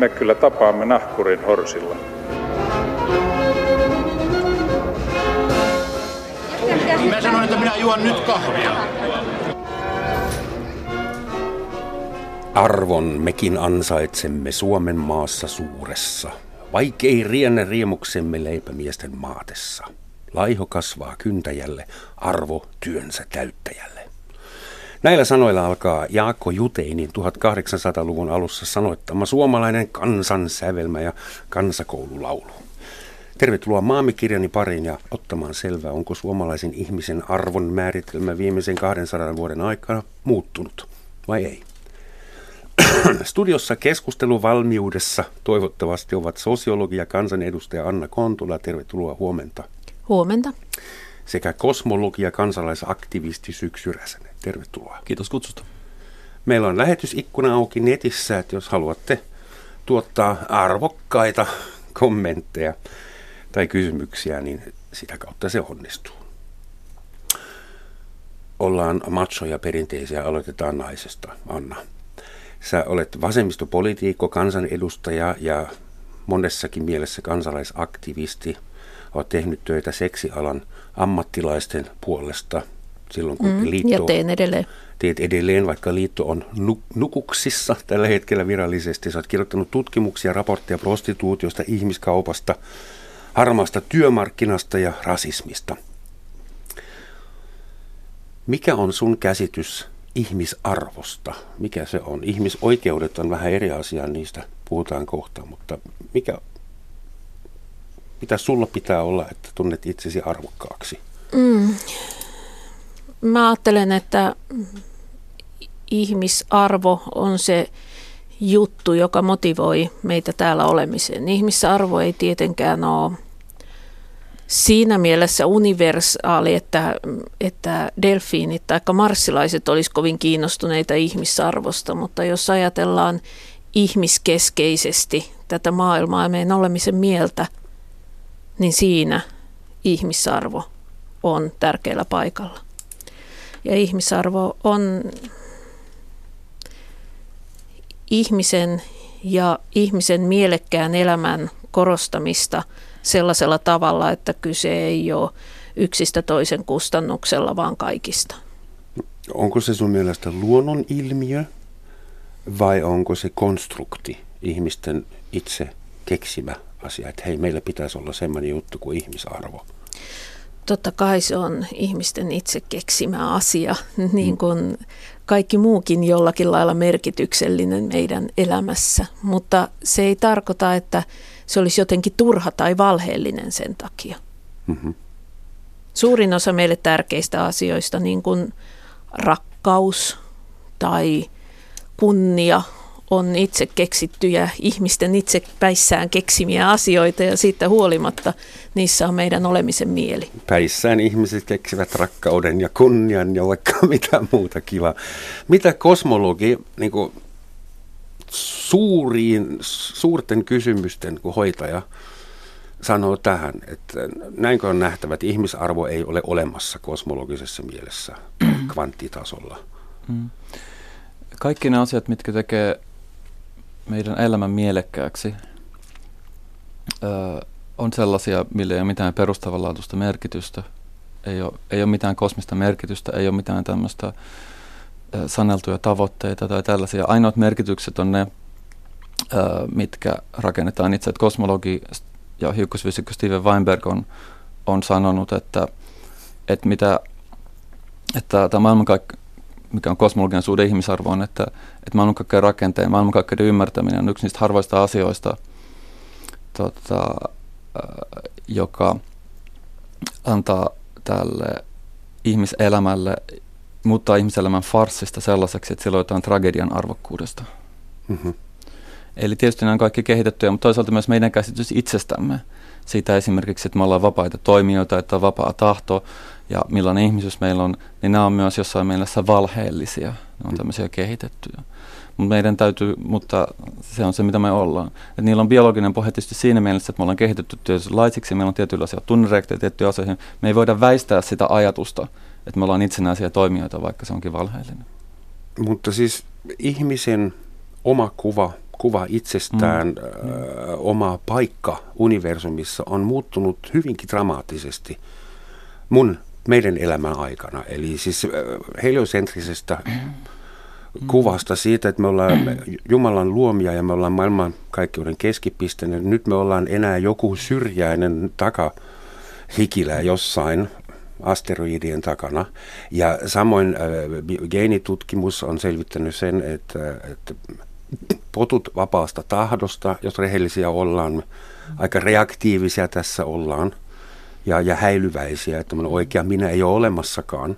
me kyllä tapaamme nahkurin horsilla. Mä sanoin, että minä juon nyt kahvia. Arvon mekin ansaitsemme Suomen maassa suuressa. Vaikei rienne riemuksemme leipämiesten maatessa. Laiho kasvaa kyntäjälle, arvo työnsä täyttäjälle. Näillä sanoilla alkaa Jaakko Juteinin 1800-luvun alussa sanoittama suomalainen kansan sävelmä ja kansakoululaulu. Tervetuloa maamikirjani pariin ja ottamaan selvää, onko suomalaisen ihmisen arvon määritelmä viimeisen 200 vuoden aikana muuttunut vai ei. Studiossa keskusteluvalmiudessa toivottavasti ovat sosiologi ja kansanedustaja Anna Kontula. Tervetuloa huomenta. Huomenta. Sekä kosmologi ja kansalaisaktivisti Syksy Räsänen. Tervetuloa. Kiitos kutsusta. Meillä on lähetysikkuna auki netissä, että jos haluatte tuottaa arvokkaita kommentteja tai kysymyksiä, niin sitä kautta se onnistuu. Ollaan machoja perinteisiä, aloitetaan naisesta. Anna, sä olet vasemmistopolitiikko, kansanedustaja ja monessakin mielessä kansalaisaktivisti. Olet tehnyt töitä seksialan ammattilaisten puolesta silloin, kun mm, liitto... Ja teen edelleen. Teet edelleen, vaikka liitto on nukuksissa tällä hetkellä virallisesti. Sä oot kirjoittanut tutkimuksia, raportteja prostituutiosta, ihmiskaupasta, harmaasta työmarkkinasta ja rasismista. Mikä on sun käsitys ihmisarvosta? Mikä se on? Ihmisoikeudet on vähän eri asia, niistä puhutaan kohta, mutta mikä, mitä sulla pitää olla, että tunnet itsesi arvokkaaksi? Mm. Mä ajattelen, että ihmisarvo on se juttu, joka motivoi meitä täällä olemiseen. Ihmisarvo ei tietenkään ole siinä mielessä universaali, että, että delfiinit tai marssilaiset olisi kovin kiinnostuneita ihmisarvosta, mutta jos ajatellaan ihmiskeskeisesti tätä maailmaa ja meidän olemisen mieltä, niin siinä ihmisarvo on tärkeällä paikalla. Ja ihmisarvo on ihmisen ja ihmisen mielekkään elämän korostamista sellaisella tavalla, että kyse ei ole yksistä toisen kustannuksella, vaan kaikista. Onko se sun mielestä luonnon ilmiö vai onko se konstrukti, ihmisten itse keksimä asia, että hei, meillä pitäisi olla semmoinen juttu kuin ihmisarvo? Totta kai se on ihmisten itse keksimä asia, niin kuin kaikki muukin jollakin lailla merkityksellinen meidän elämässä, mutta se ei tarkoita, että se olisi jotenkin turha tai valheellinen sen takia. Mm-hmm. Suurin osa meille tärkeistä asioista, niin kuin rakkaus tai kunnia, on itse keksittyjä, ihmisten itse päissään keksimiä asioita ja siitä huolimatta niissä on meidän olemisen mieli. Päissään ihmiset keksivät rakkauden ja kunnian ja vaikka mitä muuta kivaa. Mitä kosmologi niin kuin suuriin, suurten kysymysten kuin hoitaja sanoo tähän, että näinkö on nähtävä, että ihmisarvo ei ole olemassa kosmologisessa mielessä kvanttitasolla. Mm. Kaikki ne asiat, mitkä tekee meidän elämän mielekkääksi, on sellaisia, millä ei ole mitään perustavanlaatuista merkitystä, ei ole, ei ole mitään kosmista merkitystä, ei ole mitään tämmöistä saneltuja tavoitteita tai tällaisia. Ainoat merkitykset on ne, mitkä rakennetaan itse. Että kosmologi ja hiukkasfysiikko Steven Weinberg on, on sanonut, että, että, mitä, että tämä maailmankaik- mikä on kosmologian suhde ihmisarvoon, että, että maailmankaikkeuden rakenteen, maailmankaikkeuden ymmärtäminen on yksi niistä harvoista asioista, tota, joka antaa tälle ihmiselämälle muuttaa ihmiselämän farssista sellaiseksi, että sillä on jotain tragedian arvokkuudesta. Mm-hmm. Eli tietysti nämä on kaikki kehitettyjä, mutta toisaalta myös meidän käsitys itsestämme. Siitä esimerkiksi, että me ollaan vapaita toimijoita, että on vapaa tahto ja millainen ihmisyys meillä on, niin nämä on myös jossain mielessä valheellisia. Ne on mm. tämmöisiä kehitettyjä. Mutta meidän täytyy, mutta se on se, mitä me ollaan. Et niillä on biologinen pohja tietysti siinä mielessä, että me ollaan kehitetty laisiksi, meillä on tietynlaisia tunnereaktioita tiettyjä asioihin. Me ei voida väistää sitä ajatusta, että me ollaan itsenäisiä toimijoita, vaikka se onkin valheellinen. Mutta siis ihmisen oma kuva kuva itsestään, mm. ö, oma paikka universumissa on muuttunut hyvinkin dramaattisesti mun, meidän elämän aikana. Eli siis heliosentrisestä kuvasta siitä, että me ollaan Jumalan luomia ja me ollaan maailman kaikkeuden keskipiste. Nyt me ollaan enää joku syrjäinen taka hikilä jossain asteroidien takana. Ja samoin äh, geenitutkimus on selvittänyt sen, että, että potut vapaasta tahdosta, jos rehellisiä ollaan, aika reaktiivisia tässä ollaan ja, ja häilyväisiä, että oikea minä ei ole olemassakaan.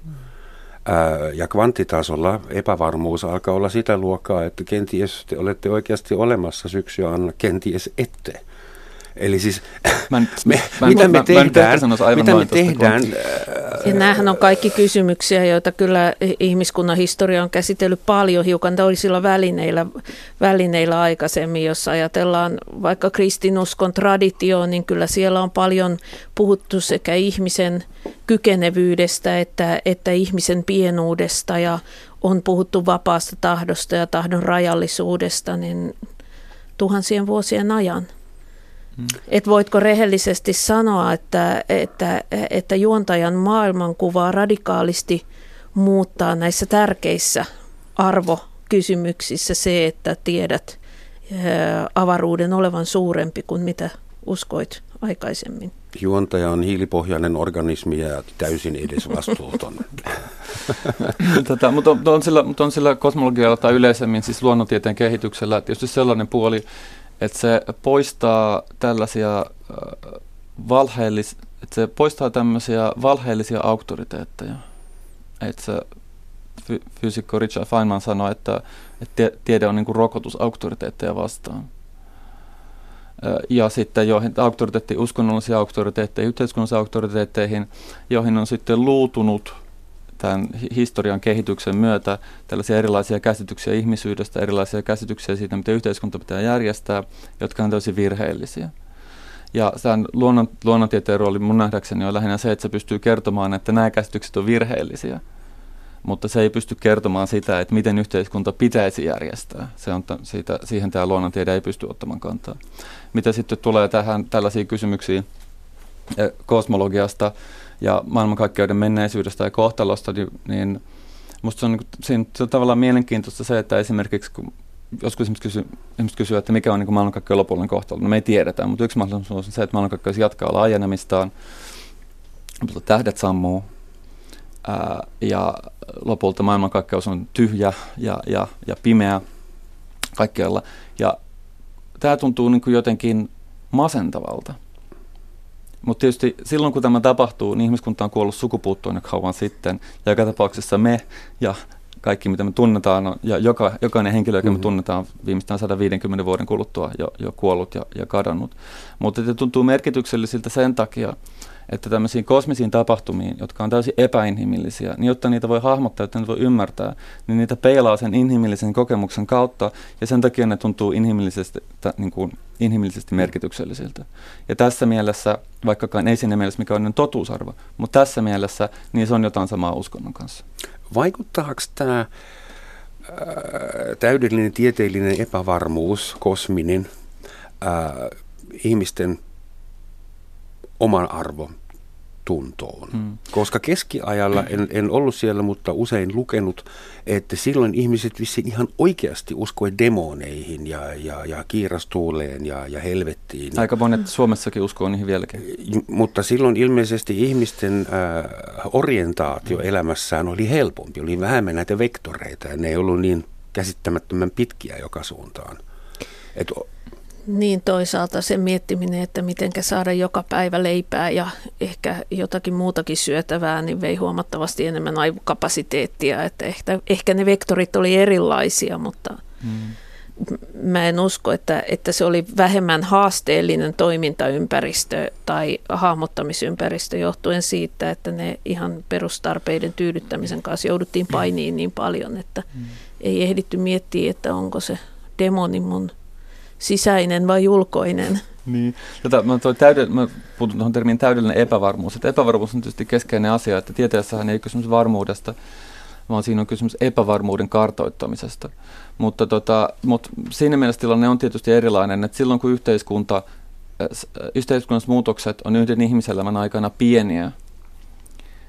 Ää, ja kvanttitasolla epävarmuus alkaa olla sitä luokkaa, että kenties te olette oikeasti olemassa syksyä anna, kenties ette. Eli siis, mä en, me, mä en, mitä me mä, tehdään, mä mitä me tehdään. Ja nämähän on kaikki kysymyksiä, joita kyllä ihmiskunnan historia on käsitellyt paljon hiukan toisilla välineillä, välineillä aikaisemmin. Jos ajatellaan vaikka kristinuskon traditioon, niin kyllä siellä on paljon puhuttu sekä ihmisen kykenevyydestä että, että ihmisen pienuudesta ja on puhuttu vapaasta tahdosta ja tahdon rajallisuudesta niin tuhansien vuosien ajan. Mm. Et voitko rehellisesti sanoa, että, että, että juontajan maailmankuvaa radikaalisti muuttaa näissä tärkeissä arvokysymyksissä se, että tiedät avaruuden olevan suurempi kuin mitä uskoit aikaisemmin? Juontaja on hiilipohjainen organismi ja täysin edesvastuuton. Tätä, mutta, on, on sillä, mutta on sillä kosmologialla tai yleisemmin siis luonnontieteen kehityksellä tietysti sellainen puoli, että se poistaa tällaisia äh, valheellis, että se poistaa tämmöisiä valheellisia auktoriteetteja. Että se fy, fyysikko Richard Feynman sanoi, että, että tiede on niin kuin rokotus auktoriteetteja vastaan. Äh, ja sitten joihin auktoriteetti, uskonnollisia auktoriteetteja, yhteiskunnallisia auktoriteetteihin, joihin on sitten luutunut tämän historian kehityksen myötä tällaisia erilaisia käsityksiä ihmisyydestä, erilaisia käsityksiä siitä, miten yhteiskunta pitää järjestää, jotka on täysin virheellisiä. Ja tämän luonnon, luonnontieteen rooli mun nähdäkseni on lähinnä se, että se pystyy kertomaan, että nämä käsitykset on virheellisiä. Mutta se ei pysty kertomaan sitä, että miten yhteiskunta pitäisi järjestää. Se on t- siitä, siihen tämä luonnontiede ei pysty ottamaan kantaa. Mitä sitten tulee tähän tällaisiin kysymyksiin eh, kosmologiasta, ja maailmankaikkeuden menneisyydestä ja kohtalosta, niin, niin musta se on, niin siinä, se on tavallaan mielenkiintoista se, että esimerkiksi kun joskus ihmiset kysyy, ihmiset kysyy että mikä on niin maailmankaikkeuden lopullinen kohtalo. No me ei tiedetä, mutta yksi mahdollisuus on se, että maailmankaikkeus jatkaa laajenemistaan, mutta tähdet sammuu, ää, ja lopulta maailmankaikkeus on tyhjä ja, ja, ja pimeä kaikkialla. Ja tämä tuntuu niin kuin jotenkin masentavalta. Mutta tietysti silloin, kun tämä tapahtuu, niin ihmiskunta on kuollut sukupuuttoon jo kauan sitten. Ja joka tapauksessa me ja kaikki, mitä me tunnetaan, ja joka, jokainen henkilö, joka mm-hmm. me tunnetaan viimeistään 150 vuoden kuluttua jo, jo kuollut ja, ja kadonnut. Mutta se tuntuu merkityksellisiltä sen takia, että tämmöisiin kosmisiin tapahtumiin, jotka on täysin epäinhimillisiä, niin jotta niitä voi hahmottaa, jotta niitä voi ymmärtään, niin niitä peilaa sen inhimillisen kokemuksen kautta, ja sen takia ne tuntuu inhimillisesti, niin kuin, inhimillisesti merkityksellisiltä. Ja tässä mielessä, vaikkakaan ei siinä mielessä mikä on totuusarvo, mutta tässä mielessä niin se on jotain samaa uskonnon kanssa. Vaikuttaako tämä äh, täydellinen tieteellinen epävarmuus, kosminen, äh, ihmisten oman arvon tuntoon. Hmm. Koska keskiajalla en, en ollut siellä, mutta usein lukenut, että silloin ihmiset vissiin ihan oikeasti uskoi demoneihin ja, ja, ja kiirastuuleen ja, ja helvettiin. Aika monet Suomessakin uskoo niihin vieläkin. Mutta silloin ilmeisesti ihmisten äh, orientaatio hmm. elämässään oli helpompi. Oli vähemmän näitä vektoreita ja ne ei ollut niin käsittämättömän pitkiä joka suuntaan. Et niin toisaalta se miettiminen, että miten saada joka päivä leipää ja ehkä jotakin muutakin syötävää, niin vei huomattavasti enemmän aivokapasiteettia. Että ehkä, ehkä ne vektorit oli erilaisia, mutta hmm. mä en usko, että, että se oli vähemmän haasteellinen toimintaympäristö tai hahmottamisympäristö johtuen siitä, että ne ihan perustarpeiden tyydyttämisen kanssa jouduttiin painiin niin paljon, että hmm. ei ehditty miettiä, että onko se demoni mun – sisäinen vai ulkoinen. Niin. Jota, mä, täydell- mä puutun tuohon termiin täydellinen epävarmuus. Että epävarmuus on tietysti keskeinen asia, että tieteessähän ei kysymys varmuudesta, vaan siinä on kysymys epävarmuuden kartoittamisesta. Mutta, tota, mutta siinä mielessä tilanne on tietysti erilainen, että silloin kun yhteiskunta, yhteiskunnalliset muutokset on yhden ihmiselämän aikana pieniä,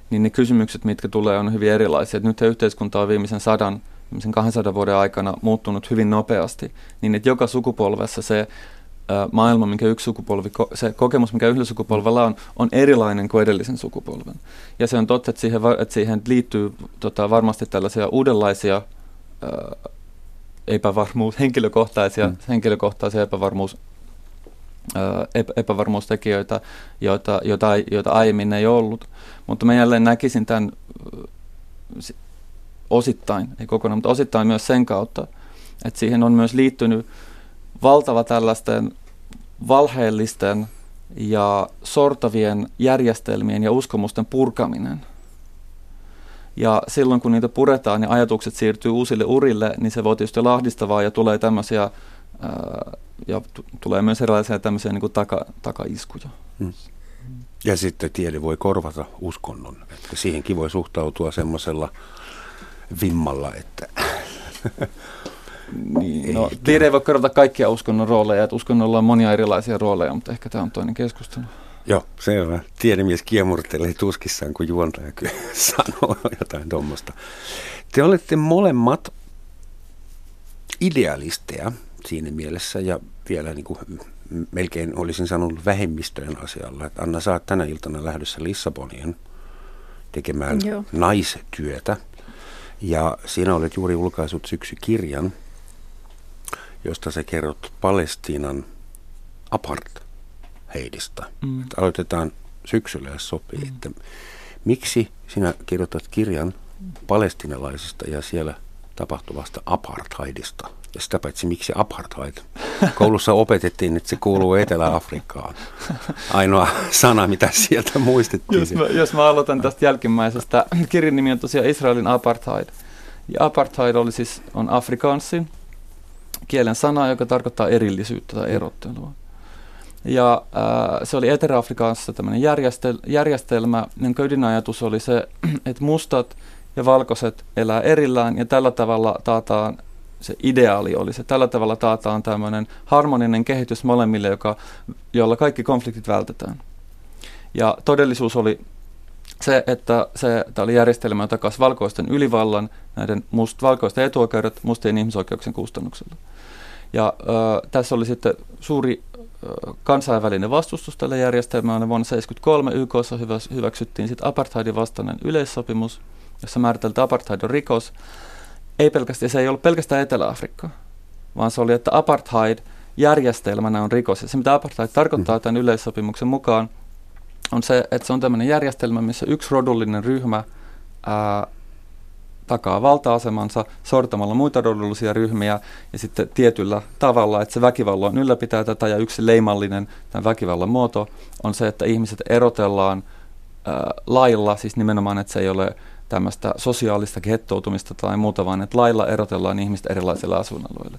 niin ne kysymykset, mitkä tulee, on hyvin erilaisia. Nyt yhteiskunta on viimeisen sadan, viimeisen 200 vuoden aikana muuttunut hyvin nopeasti, niin että joka sukupolvessa se maailma, minkä yksi sukupolvi, se kokemus, mikä yhdellä sukupolvella on, on erilainen kuin edellisen sukupolven. Ja se on totta, että siihen, että siihen liittyy tota, varmasti tällaisia uudenlaisia ää, epävarmuus, henkilökohtaisia, mm. henkilökohtaisia epävarmuus, ää, epävarmuustekijöitä, joita, joita, joita aiemmin ei ollut. Mutta mä jälleen näkisin tämän osittain, ei kokonaan, mutta osittain myös sen kautta, että siihen on myös liittynyt valtava tällaisten valheellisten ja sortavien järjestelmien ja uskomusten purkaminen. Ja silloin kun niitä puretaan ja ajatukset siirtyy uusille urille, niin se voi tietysti olla ahdistavaa ja tulee tämmöisiä, ää, ja t- tulee myös erilaisia tämmöisiä niin kuin taka, takaiskuja. Hmm. Ja sitten tiede voi korvata uskonnon. Että siihenkin voi suhtautua semmoisella vimmalla, että Niin, no, tiede ei voi korvata kaikkia uskonnon rooleja, että uskonnolla on monia erilaisia rooleja, mutta ehkä tämä on toinen keskustelu. Joo, selvä. Tiedemies kiemurtelee tuskissaan, kun juontaja sanoo jotain tuommoista. Te olette molemmat idealisteja siinä mielessä ja vielä niin kuin melkein olisin sanonut vähemmistöjen asialla. Että Anna, oot tänä iltana lähdössä Lissaboniin tekemään Joo. naistyötä. Ja siinä olet juuri julkaisut syksykirjan, josta sä kerrot Palestiinan apartheidista. Mm. aloitetaan syksyllä, jos sopii. Mm. Että miksi sinä kirjoitat kirjan palestinalaisista ja siellä tapahtuvasta apartheidista? Ja sitä paitsi miksi apartheid? Koulussa opetettiin, että se kuuluu Etelä-Afrikkaan. Ainoa sana, mitä sieltä muistettiin. Jos mä, jos mä aloitan tästä jälkimmäisestä. Kirjan nimi on tosiaan Israelin apartheid. Ja apartheid oli siis, on afrikanssin kielen sana, joka tarkoittaa erillisyyttä tai erottelua. Ja äh, se oli Etelä-Afrikassa tämmöinen järjestel, järjestelmä, jonka ydinajatus oli se, että mustat ja valkoiset elää erillään ja tällä tavalla taataan, se ideaali oli se, tällä tavalla taataan tämmöinen harmoninen kehitys molemmille, joka, jolla kaikki konfliktit vältetään. Ja todellisuus oli se, että se, tämä oli järjestelmä, joka valkoisten ylivallan, näiden must, valkoisten etuoikeudet mustien ihmisoikeuksien kustannuksella. Ja äh, tässä oli sitten suuri kansainvälinen vastustus tälle järjestelmälle. Vuonna 1973 YKssa hyvä, hyväksyttiin sitten apartheidin vastainen yleissopimus, jossa määriteltiin apartheid on rikos. Ei pelkästään, se ei ollut pelkästään Etelä-Afrikka, vaan se oli, että apartheid järjestelmänä on rikos. Ja se, mitä apartheid tarkoittaa tämän yleissopimuksen mukaan, on se, että se on tämmöinen järjestelmä, missä yksi rodullinen ryhmä ää, takaa valta-asemansa sortamalla muita rodullisia ryhmiä ja sitten tietyllä tavalla, että se väkivallan ylläpitää tätä ja yksi leimallinen tämän väkivallan muoto on se, että ihmiset erotellaan ää, lailla, siis nimenomaan, että se ei ole tämmöistä sosiaalista gettoutumista tai muuta, vaan että lailla erotellaan ihmiset erilaisilla asuinalueilla.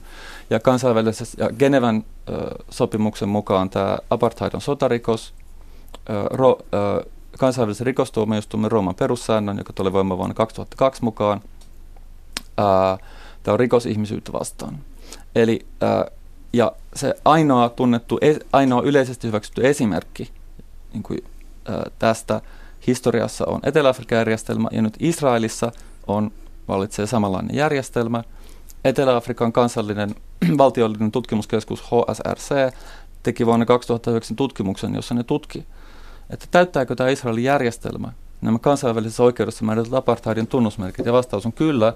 Ja kansainvälisessä ja Genevan ö, sopimuksen mukaan tämä apartheid on sotarikos, ö, ro, ö, kansainvälisen rikostuomioistuimen Rooman perussäännön, joka tuli voimaan vuonna 2002 mukaan. Tämä on rikos ihmisyyttä vastaan. Eli, ja se ainoa tunnettu, ainoa yleisesti hyväksytty esimerkki niin kuin, tästä historiassa on Etelä-Afrikan järjestelmä, ja nyt Israelissa on, vallitsee samanlainen järjestelmä. Etelä-Afrikan kansallinen valtiollinen tutkimuskeskus HSRC teki vuonna 2009 tutkimuksen, jossa ne tutki että täyttääkö tämä Israelin järjestelmä nämä kansainvälisessä oikeudessa määritellyt apartheidin tunnusmerkit? Ja vastaus on kyllä,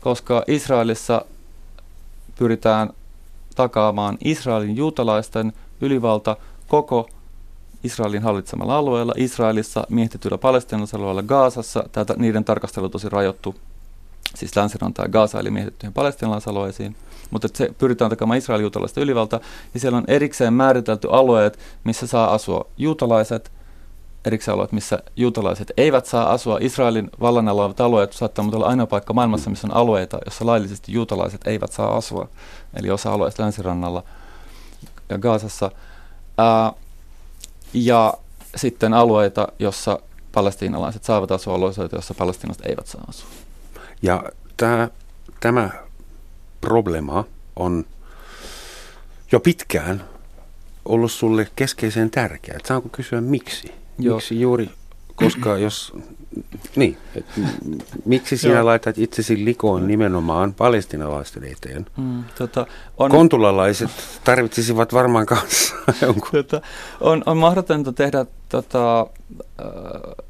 koska Israelissa pyritään takaamaan Israelin juutalaisten ylivalta koko Israelin hallitsemalla alueella, Israelissa miehitetyllä palestinalaisalueella Gaasassa. Tätä, niiden tarkastelu tosi rajoittu, siis länsirantaa ja Gaasa eli miehitettyihin palestinalaisalueisiin. Mutta se pyritään takaamaan Israelin juutalaisten ylivalta, ja siellä on erikseen määritelty alueet, missä saa asua juutalaiset, erikseen alueet, missä juutalaiset eivät saa asua. Israelin vallan alla olevat alueet saattaa olla ainoa paikka maailmassa, missä on alueita, jossa laillisesti juutalaiset eivät saa asua. Eli osa alueista länsirannalla ja Gaasassa. Ää, ja sitten alueita, jossa palestiinalaiset saavat asua, alueita, joissa palestiinalaiset eivät saa asua. Ja tämä, tämä problema on jo pitkään ollut sulle keskeisen tärkeä. saanko kysyä miksi? Joo. Miksi juuri, koska jos, niin, et, miksi sinä laitat itsesi likoon nimenomaan palestinalaisten eteen? Mm, tota, on, Kontulalaiset tarvitsisivat varmaan kanssa jonkun. Tota, on, on mahdotonta tehdä tota,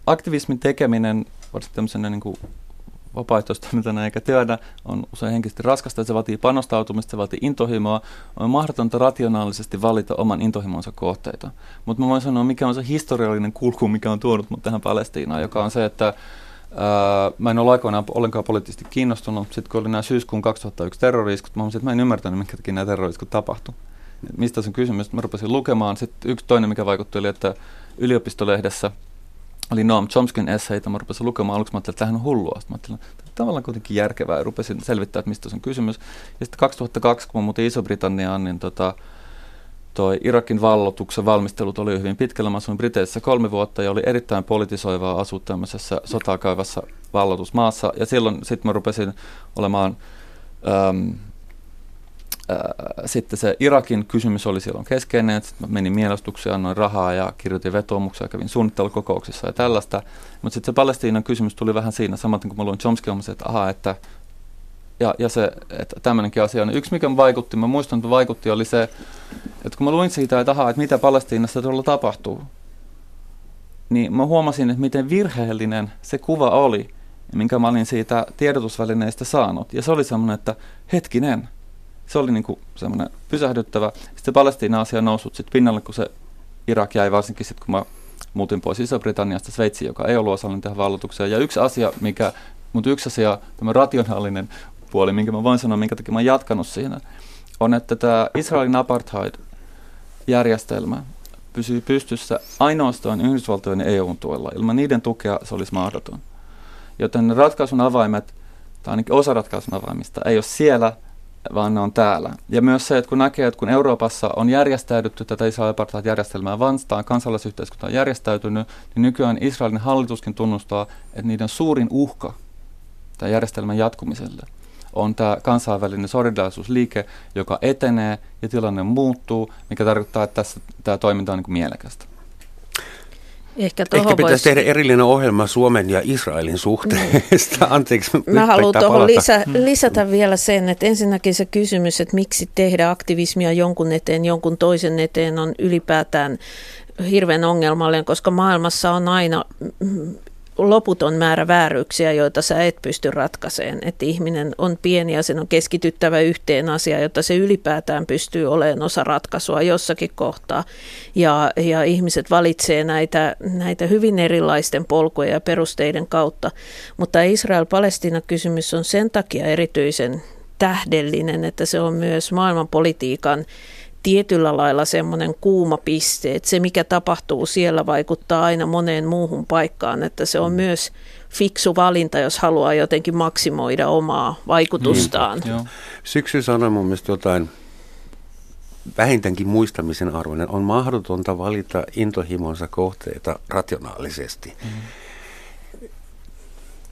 aktivismin tekeminen varsinkin tämmöisenä niin kuin vapaaehtoistoimintana eikä työnä, on usein henkisesti raskasta, se vaatii panostautumista, se vaatii intohimoa, on mahdotonta rationaalisesti valita oman intohimonsa kohteita. Mutta mä voin sanoa, mikä on se historiallinen kulku, mikä on tuonut mut tähän Palestiinaan, joka on se, että ää, mä en ole aikoinaan ollenkaan poliittisesti kiinnostunut. Sitten kun oli nämä syyskuun 2001 terroriskut, mä että mä en ymmärtänyt, minkä takia nämä terroriskut tapahtui. Mistä se on kysymys? Mä rupesin lukemaan. Sitten yksi toinen, mikä vaikutti, oli, että yliopistolehdessä – oli Noam Chomskin esseitä, mä rupesin lukemaan aluksi, mä ajattelin, että tämähän on hullua. Sitten mä ajattelin, että tavallaan kuitenkin järkevää ja rupesin selvittämään, että mistä se on kysymys. Ja sitten 2002, kun mä muutin Iso-Britanniaan, niin tota, toi Irakin vallotuksen valmistelut oli hyvin pitkällä. Mä asuin Briteissä kolme vuotta ja oli erittäin politisoivaa asua tämmöisessä sotaa käyvässä vallotusmaassa. Ja silloin sitten mä rupesin olemaan äm, sitten se Irakin kysymys oli silloin keskeinen, että mä menin mielestuksia, annoin rahaa ja kirjoitin vetoomuksia, kävin suunnittelukokouksissa ja tällaista. Mutta sitten se Palestiinan kysymys tuli vähän siinä, samaten kuin mä luin Chomsky että aha, että ja, ja se, että tämmöinenkin asia on. Yksi, mikä vaikutti, mä muistan, että vaikutti, oli se, että kun mä luin siitä, että aha, että mitä Palestiinassa tuolla tapahtuu, niin mä huomasin, että miten virheellinen se kuva oli, minkä mä olin siitä tiedotusvälineistä saanut. Ja se oli semmoinen, että hetkinen, se oli niinku semmoinen pysähdyttävä. Sitten Palestiina-asia noussut sit pinnalle, kun se Irak jäi varsinkin sitten, kun mä muutin pois Iso-Britanniasta Sveitsiin, joka ei ollut osallinen tähän vallotukseen. Ja yksi asia, mikä, mutta yksi asia, tämä rationaalinen puoli, minkä mä voin sanoa, minkä takia mä oon jatkanut siinä, on, että tämä Israelin apartheid-järjestelmä pysyy pystyssä ainoastaan Yhdysvaltojen ja EUn tuella. Ilman niiden tukea se olisi mahdoton. Joten ratkaisun avaimet, tai ainakin osa ratkaisun avaimista, ei ole siellä – vaan ne on täällä. Ja myös se, että kun näkee, että kun Euroopassa on järjestäydytty tätä Israelin järjestelmää vastaan, kansalaisyhteiskunta on järjestäytynyt, niin nykyään Israelin hallituskin tunnustaa, että niiden suurin uhka tämän järjestelmän jatkumiselle on tämä kansainvälinen solidaarisuusliike, joka etenee ja tilanne muuttuu, mikä tarkoittaa, että tässä tämä toiminta on niin mielekästä. Ehkä, Ehkä pitäisi voisi... tehdä erillinen ohjelma Suomen ja Israelin suhteesta. Mm. Anteeksi. Mä haluan tuohon lisä, mm. lisätä vielä sen, että ensinnäkin se kysymys, että miksi tehdä aktivismia jonkun eteen, jonkun toisen eteen on ylipäätään hirveän ongelmallinen, koska maailmassa on aina loputon määrä vääryyksiä, joita sä et pysty ratkaiseen. Että ihminen on pieni ja sen on keskityttävä yhteen asiaan, jotta se ylipäätään pystyy olemaan osa ratkaisua jossakin kohtaa. Ja, ja ihmiset valitsee näitä, näitä hyvin erilaisten polkujen ja perusteiden kautta. Mutta Israel-Palestina-kysymys on sen takia erityisen tähdellinen, että se on myös maailmanpolitiikan tietyllä lailla semmoinen kuuma piste, että se mikä tapahtuu siellä vaikuttaa aina moneen muuhun paikkaan, että se on mm. myös fiksu valinta, jos haluaa jotenkin maksimoida omaa vaikutustaan. Niin, Syksy sanoi mun mielestä jotain vähintäänkin muistamisen arvoinen. On mahdotonta valita intohimonsa kohteita rationaalisesti. Mm-hmm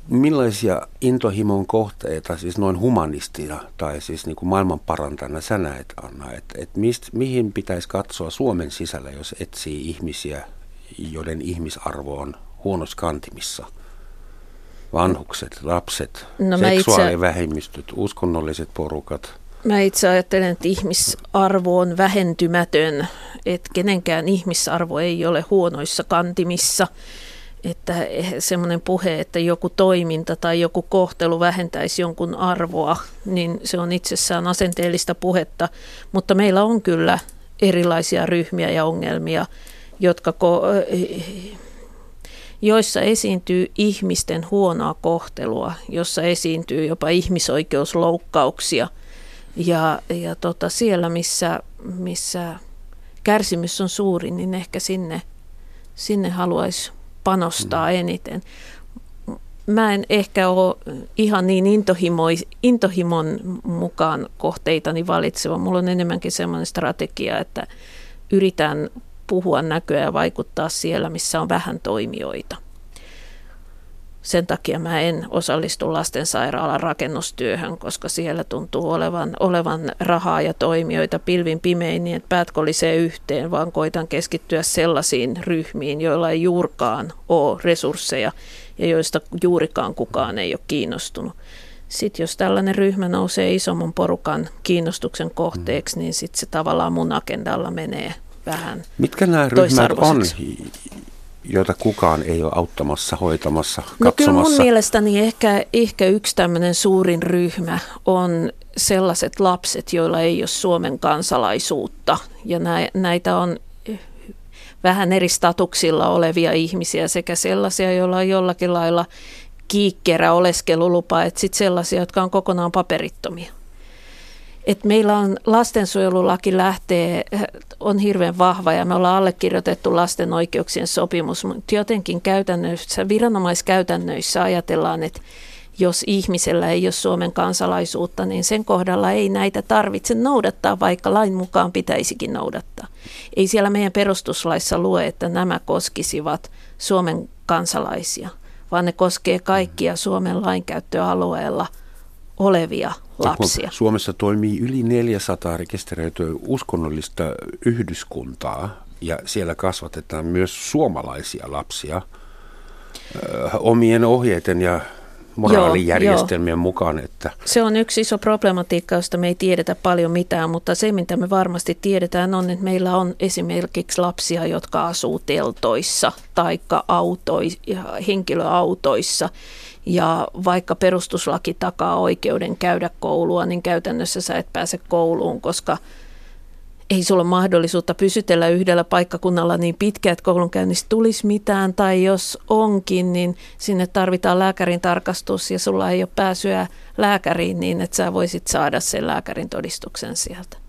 millaisia intohimon kohteita, siis noin humanistina tai siis niin kuin maailmanparantajana sä näet, Anna, että et mist, mihin pitäisi katsoa Suomen sisällä, jos etsii ihmisiä, joiden ihmisarvo on huonossa kantimissa? Vanhukset, lapset, no seksuaalivähemmistöt, itse, uskonnolliset porukat. Mä itse ajattelen, että ihmisarvo on vähentymätön, että kenenkään ihmisarvo ei ole huonoissa kantimissa – että eh, semmoinen puhe, että joku toiminta tai joku kohtelu vähentäisi jonkun arvoa, niin se on itsessään asenteellista puhetta, mutta meillä on kyllä erilaisia ryhmiä ja ongelmia, jotka ko- eh, joissa esiintyy ihmisten huonoa kohtelua, jossa esiintyy jopa ihmisoikeusloukkauksia. Ja, ja tota, siellä, missä, missä kärsimys on suuri, niin ehkä sinne, sinne haluaisi panostaa eniten. Mä en ehkä ole ihan niin intohimoi, intohimon mukaan kohteitani valitseva. Mulla on enemmänkin sellainen strategia, että yritän puhua näköä ja vaikuttaa siellä, missä on vähän toimijoita. Sen takia mä en osallistu lastensairaalan rakennustyöhön, koska siellä tuntuu olevan, olevan rahaa ja toimijoita pilvin pimein niin, että päät kolisee yhteen, vaan koitan keskittyä sellaisiin ryhmiin, joilla ei juurkaan ole resursseja ja joista juurikaan kukaan ei ole kiinnostunut. Sitten jos tällainen ryhmä nousee isomman porukan kiinnostuksen kohteeksi, niin sitten se tavallaan mun agendalla menee vähän Mitkä nämä ryhmät on, joita kukaan ei ole auttamassa, hoitamassa, katsomassa? No kyllä mun mielestäni ehkä, ehkä yksi tämmöinen suurin ryhmä on sellaiset lapset, joilla ei ole Suomen kansalaisuutta. Ja näitä on vähän eri statuksilla olevia ihmisiä sekä sellaisia, joilla on jollakin lailla kiikkerä oleskelulupa, että sitten sellaisia, jotka on kokonaan paperittomia. Et meillä on lastensuojelulaki lähtee, on hirveän vahva ja me ollaan allekirjoitettu lasten oikeuksien sopimus, mutta jotenkin käytännössä, viranomaiskäytännöissä ajatellaan, että jos ihmisellä ei ole Suomen kansalaisuutta, niin sen kohdalla ei näitä tarvitse noudattaa, vaikka lain mukaan pitäisikin noudattaa. Ei siellä meidän perustuslaissa lue, että nämä koskisivat Suomen kansalaisia, vaan ne koskee kaikkia Suomen lainkäyttöalueella olevia lapsia. Suomessa toimii yli 400 rekisteröityä uskonnollista yhdyskuntaa ja siellä kasvatetaan myös suomalaisia lapsia omien ohjeiden ja moraalijärjestelmien joo, mukaan. Että. Se on yksi iso problematiikka, josta me ei tiedetä paljon mitään, mutta se mitä me varmasti tiedetään on, että meillä on esimerkiksi lapsia, jotka asuu teltoissa tai henkilöautoissa. Ja vaikka perustuslaki takaa oikeuden käydä koulua, niin käytännössä sä et pääse kouluun, koska – ei sulla ole mahdollisuutta pysytellä yhdellä paikkakunnalla niin pitkään, että koulunkäynnistä tulisi mitään, tai jos onkin, niin sinne tarvitaan lääkärin tarkastus ja sulla ei ole pääsyä lääkäriin niin, että sä voisit saada sen lääkärin todistuksen sieltä.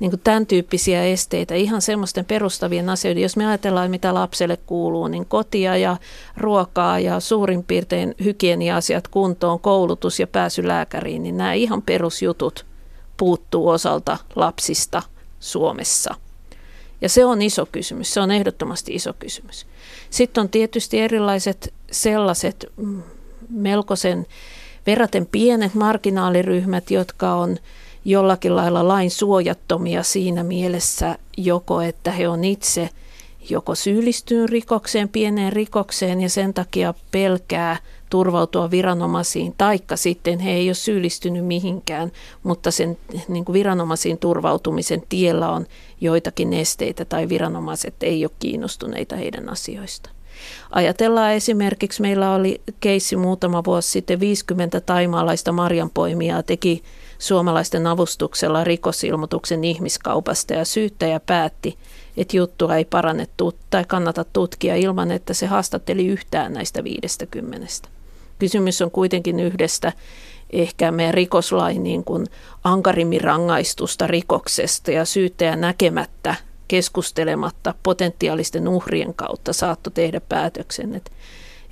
Niin kuin tämän tyyppisiä esteitä, ihan semmoisten perustavien asioiden, jos me ajatellaan, mitä lapselle kuuluu, niin kotia ja ruokaa ja suurin piirtein hygienia-asiat kuntoon, koulutus ja pääsy lääkäriin, niin nämä ihan perusjutut puuttuu osalta lapsista – Suomessa. Ja se on iso kysymys, se on ehdottomasti iso kysymys. Sitten on tietysti erilaiset sellaiset mm, melkoisen verraten pienet marginaaliryhmät, jotka on jollakin lailla lain suojattomia siinä mielessä joko, että he on itse joko syyllistynyt rikokseen, pieneen rikokseen ja sen takia pelkää turvautua viranomaisiin, taikka sitten he ei ole syyllistynyt mihinkään, mutta sen niin kuin viranomaisiin turvautumisen tiellä on joitakin esteitä tai viranomaiset ei ole kiinnostuneita heidän asioista. Ajatellaan esimerkiksi, meillä oli keissi muutama vuosi sitten, 50 taimaalaista marjanpoimijaa teki suomalaisten avustuksella rikosilmoituksen ihmiskaupasta ja syyttäjä päätti, että juttua ei parannettu tai kannata tutkia ilman, että se haastatteli yhtään näistä 50. Kysymys on kuitenkin yhdestä ehkä meidän rikoslain niin kuin ankarimmin rangaistusta rikoksesta ja syyttäjä näkemättä, keskustelematta potentiaalisten uhrien kautta saattoi tehdä päätöksen, että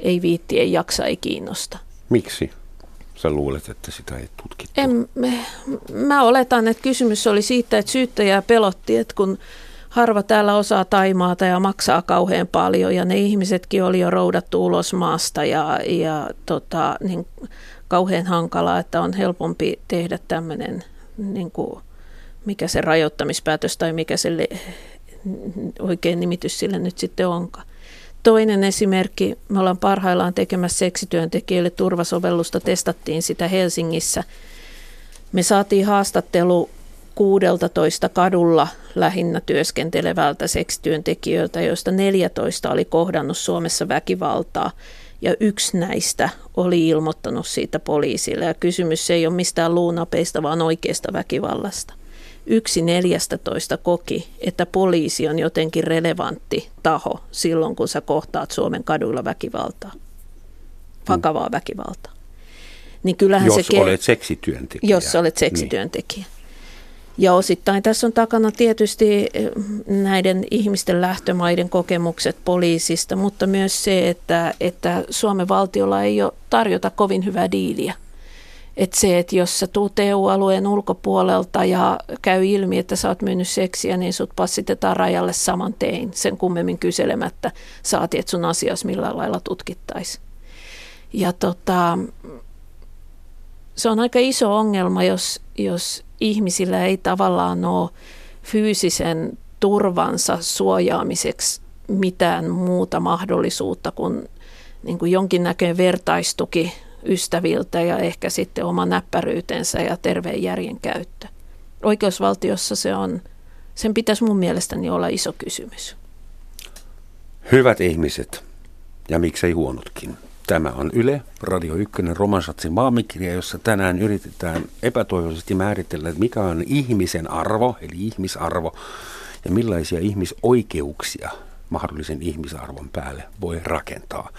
ei viitti, ei jaksa, ei kiinnosta. Miksi? Sä luulet, että sitä ei tutkittu? En, mä oletan, että kysymys oli siitä, että syyttäjä pelotti, että kun harva täällä osaa taimaata ja maksaa kauhean paljon ja ne ihmisetkin oli jo roudattu ulos maasta ja, ja tota, niin kauhean hankalaa, että on helpompi tehdä tämmöinen, niin kuin, mikä se rajoittamispäätös tai mikä se le, oikein nimitys sille nyt sitten onkaan. Toinen esimerkki, me ollaan parhaillaan tekemässä seksityöntekijöille turvasovellusta, testattiin sitä Helsingissä. Me saatiin haastattelu 16 kadulla lähinnä työskentelevältä seksityöntekijöiltä, joista 14 oli kohdannut Suomessa väkivaltaa ja yksi näistä oli ilmoittanut siitä poliisille. Ja kysymys ei ole mistään luunapeista, vaan oikeasta väkivallasta. Yksi 14 koki, että poliisi on jotenkin relevantti taho silloin, kun sä kohtaat Suomen kaduilla väkivaltaa, vakavaa väkivaltaa. Niin kyllähän jos se olet seksityöntekijä. Jos olet niin. seksityöntekijä. Niin. Ja osittain tässä on takana tietysti eh, näiden ihmisten lähtömaiden kokemukset poliisista, mutta myös se, että, että Suomen valtiolla ei ole tarjota kovin hyvää diiliä. Että se, että jos sä tuut EU-alueen ulkopuolelta ja käy ilmi, että sä oot myynyt seksiä, niin sut passitetaan rajalle saman tein, sen kummemmin kyselemättä saati, että sun asias millään lailla tutkittaisiin. Ja tota, se on aika iso ongelma, jos, jos ihmisillä ei tavallaan ole fyysisen turvansa suojaamiseksi mitään muuta mahdollisuutta kuin, niin kuin jonkinnäköinen vertaistuki ystäviltä ja ehkä sitten oma näppäryytensä ja terveen järjen käyttö. Oikeusvaltiossa se on, sen pitäisi mun mielestäni olla iso kysymys. Hyvät ihmiset, ja miksei huonotkin. Tämä on Yle, Radio 1, Romansatsin maamikirja, jossa tänään yritetään epätoivoisesti määritellä, että mikä on ihmisen arvo, eli ihmisarvo, ja millaisia ihmisoikeuksia mahdollisen ihmisarvon päälle voi rakentaa.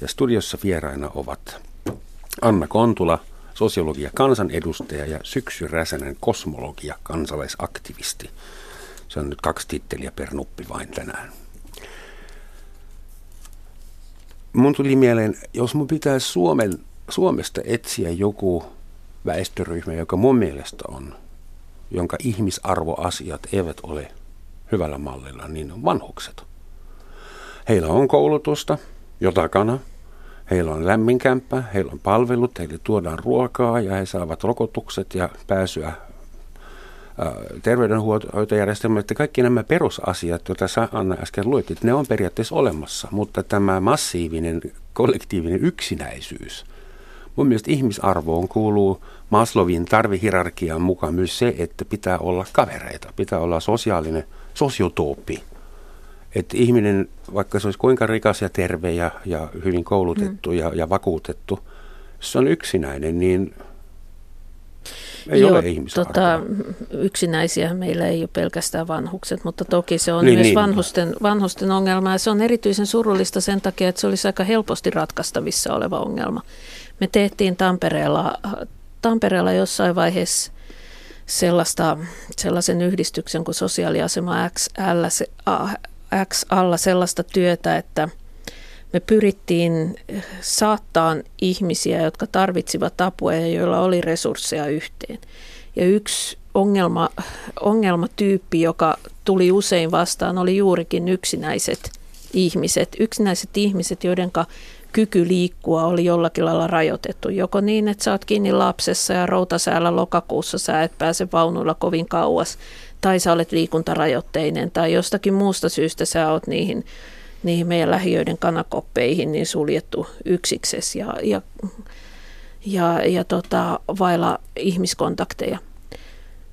Ja studiossa vieraina ovat Anna Kontula, sosiologia kansanedustaja ja Syksy Räsänen, kosmologia kansalaisaktivisti. Se on nyt kaksi titteliä per nuppi vain tänään. Mun tuli mieleen, jos mun pitäisi Suomen, Suomesta etsiä joku väestöryhmä, joka mun mielestä on, jonka ihmisarvoasiat eivät ole hyvällä mallilla, niin vanhukset. Heillä on koulutusta jo takana, heillä on lämmin kämppä, heillä on palvelut, heille tuodaan ruokaa ja he saavat rokotukset ja pääsyä terveydenhoitojärjestelmä, että kaikki nämä perusasiat, joita sä Anna äsken luettit, ne on periaatteessa olemassa, mutta tämä massiivinen kollektiivinen yksinäisyys, mun mielestä ihmisarvoon kuuluu Maslowin tarvihierarkian mukaan myös se, että pitää olla kavereita, pitää olla sosiaalinen sosiotooppi. Että ihminen, vaikka se olisi kuinka rikas ja terve ja, ja hyvin koulutettu mm. ja, ja vakuutettu, se on yksinäinen, niin ei Joo, ole tota, yksinäisiä meillä ei ole pelkästään vanhukset, mutta toki se on niin, myös niin. Vanhusten, vanhusten ongelma ja se on erityisen surullista sen takia, että se olisi aika helposti ratkaistavissa oleva ongelma. Me tehtiin Tampereella, Tampereella jossain vaiheessa sellaista, sellaisen yhdistyksen kuin sosiaaliasema XL, X alla sellaista työtä, että – me pyrittiin saattaan ihmisiä, jotka tarvitsivat apua ja joilla oli resursseja yhteen. Ja yksi ongelma, ongelmatyyppi, joka tuli usein vastaan, oli juurikin yksinäiset ihmiset. Yksinäiset ihmiset, joiden kyky liikkua oli jollakin lailla rajoitettu. Joko niin, että sä oot kiinni lapsessa ja routasäällä lokakuussa sä et pääse vaunuilla kovin kauas, tai sä olet liikuntarajoitteinen, tai jostakin muusta syystä sä oot niihin niihin meidän lähiöiden kanakoppeihin niin suljettu yksiksessä ja, ja, ja, ja tota, vailla ihmiskontakteja.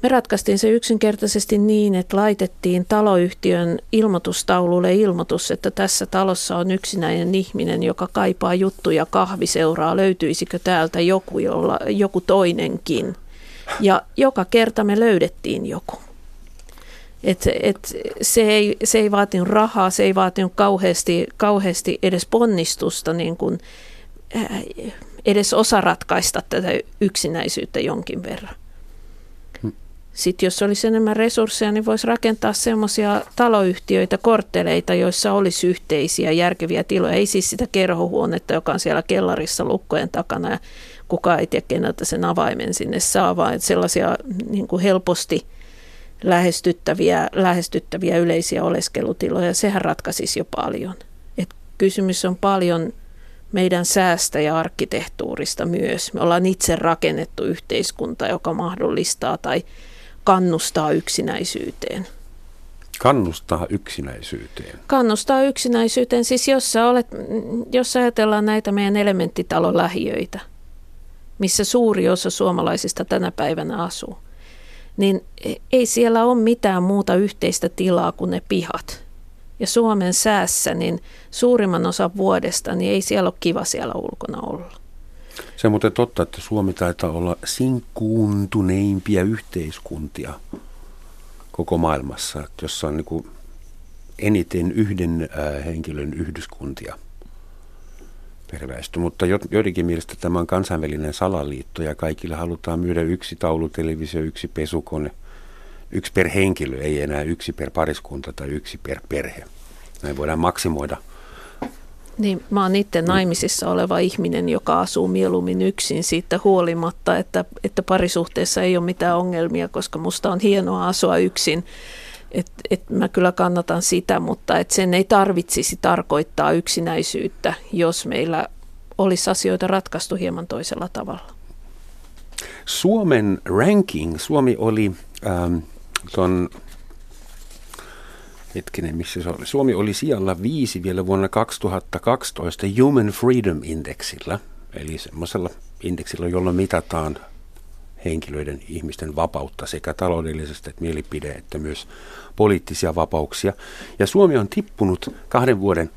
Me ratkaistiin se yksinkertaisesti niin, että laitettiin taloyhtiön ilmoitustaululle ilmoitus, että tässä talossa on yksinäinen ihminen, joka kaipaa juttuja kahviseuraa. Löytyisikö täältä joku, jolla, joku toinenkin? Ja joka kerta me löydettiin joku. Et, et se, ei, se ei vaatinut rahaa, se ei vaatinut kauheasti, kauheasti edes ponnistusta niin kuin, äh, edes osa ratkaista tätä yksinäisyyttä jonkin verran. Hmm. Sitten jos olisi enemmän resursseja, niin voisi rakentaa semmoisia taloyhtiöitä, kortteleita, joissa olisi yhteisiä järkeviä tiloja. Ei siis sitä kerhohuonetta, joka on siellä kellarissa lukkojen takana ja kukaan ei tiedä, keneltä sen avaimen sinne saa, vaan sellaisia niin kuin helposti – lähestyttäviä, lähestyttäviä yleisiä oleskelutiloja, sehän ratkaisisi jo paljon. Et kysymys on paljon meidän säästä ja arkkitehtuurista myös. Me ollaan itse rakennettu yhteiskunta, joka mahdollistaa tai kannustaa yksinäisyyteen. Kannustaa yksinäisyyteen. Kannustaa yksinäisyyteen. Siis jos, sä olet, jos ajatellaan näitä meidän elementtitalon lähiöitä, missä suuri osa suomalaisista tänä päivänä asuu – niin ei siellä ole mitään muuta yhteistä tilaa kuin ne pihat. Ja Suomen säässä, niin suurimman osan vuodesta, niin ei siellä ole kiva siellä ulkona olla. Se on muuten totta, että Suomi taitaa olla sinkkuuntuneimpia yhteiskuntia koko maailmassa, jossa on niin eniten yhden henkilön yhdyskuntia per väestö. Mutta joidenkin mielestä tämä on kansainvälinen salaliitto ja kaikille halutaan myydä yksi taulutelevisio, yksi pesukone, yksi per henkilö, ei enää yksi per pariskunta tai yksi per perhe. Näin voidaan maksimoida niin, mä oon itse naimisissa oleva ihminen, joka asuu mieluummin yksin siitä huolimatta, että, että parisuhteessa ei ole mitään ongelmia, koska musta on hienoa asua yksin. Et, et mä kyllä kannatan sitä, mutta et sen ei tarvitsisi tarkoittaa yksinäisyyttä, jos meillä olisi asioita ratkaistu hieman toisella tavalla. Suomen ranking, Suomi oli ähm, ton, hetkinen, missä se oli? Suomi oli siellä viisi vielä vuonna 2012 Human Freedom Indexillä, eli semmoisella indeksillä, jolla mitataan henkilöiden, ihmisten vapautta sekä taloudellisesti että mielipide, että myös poliittisia vapauksia. Ja Suomi on tippunut kahden vuoden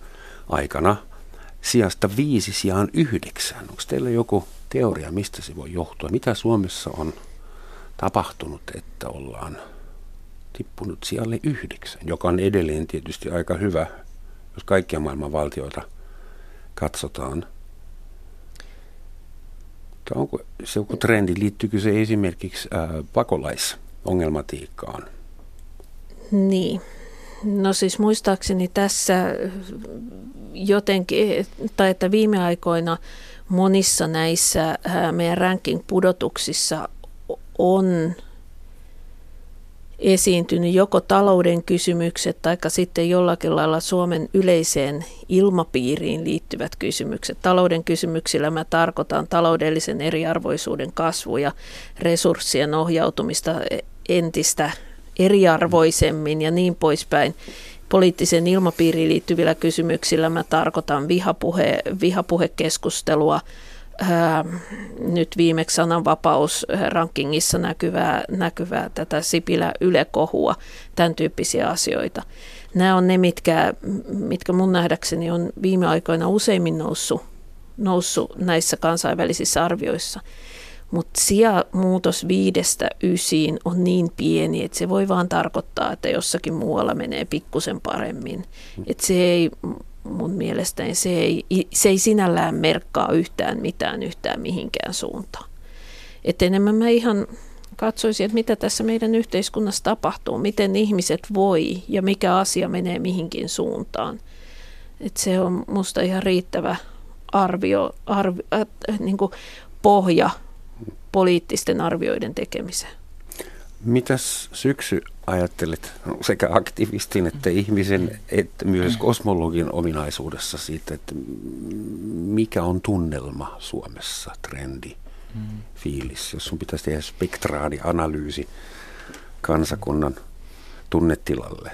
aikana sijasta viisi sijaan yhdeksän. Onko teillä joku teoria, mistä se voi johtua? Mitä Suomessa on tapahtunut, että ollaan tippunut sijalle yhdeksän, joka on edelleen tietysti aika hyvä, jos kaikkia maailman valtioita katsotaan. Mutta onko se joku trendi, liittyykö se esimerkiksi ää, pakolaisongelmatiikkaan? Niin. No siis muistaakseni tässä jotenkin, tai että viime aikoina monissa näissä meidän ranking-pudotuksissa on esiintynyt joko talouden kysymykset tai sitten jollakin lailla Suomen yleiseen ilmapiiriin liittyvät kysymykset. Talouden kysymyksillä mä tarkoitan taloudellisen eriarvoisuuden kasvua ja resurssien ohjautumista entistä eriarvoisemmin ja niin poispäin. Poliittisen ilmapiiriin liittyvillä kysymyksillä mä tarkoitan vihapuhe, vihapuhekeskustelua, ää, nyt viimeksi sananvapaus rankingissa näkyvää, näkyvää tätä Sipilä ylekohua, tämän tyyppisiä asioita. Nämä on ne, mitkä, mitkä mun nähdäkseni on viime aikoina useimmin noussut, noussut näissä kansainvälisissä arvioissa. Mutta muutos viidestä ysiin on niin pieni, että se voi vaan tarkoittaa, että jossakin muualla menee pikkusen paremmin. Että se ei mun mielestäni se ei, se ei sinällään merkkaa yhtään mitään yhtään mihinkään suuntaan. Et enemmän mä ihan katsoisin, että mitä tässä meidän yhteiskunnassa tapahtuu, miten ihmiset voi ja mikä asia menee mihinkin suuntaan. Et se on musta ihan riittävä arvio, arvio äh, niin pohja poliittisten arvioiden tekemiseen. Mitäs syksy ajattelet sekä aktivistin että ihmisen, että myös kosmologin ominaisuudessa siitä, että mikä on tunnelma Suomessa, trendi, mm. fiilis, jos sun pitäisi tehdä spektraadianalyysi kansakunnan tunnetilalle?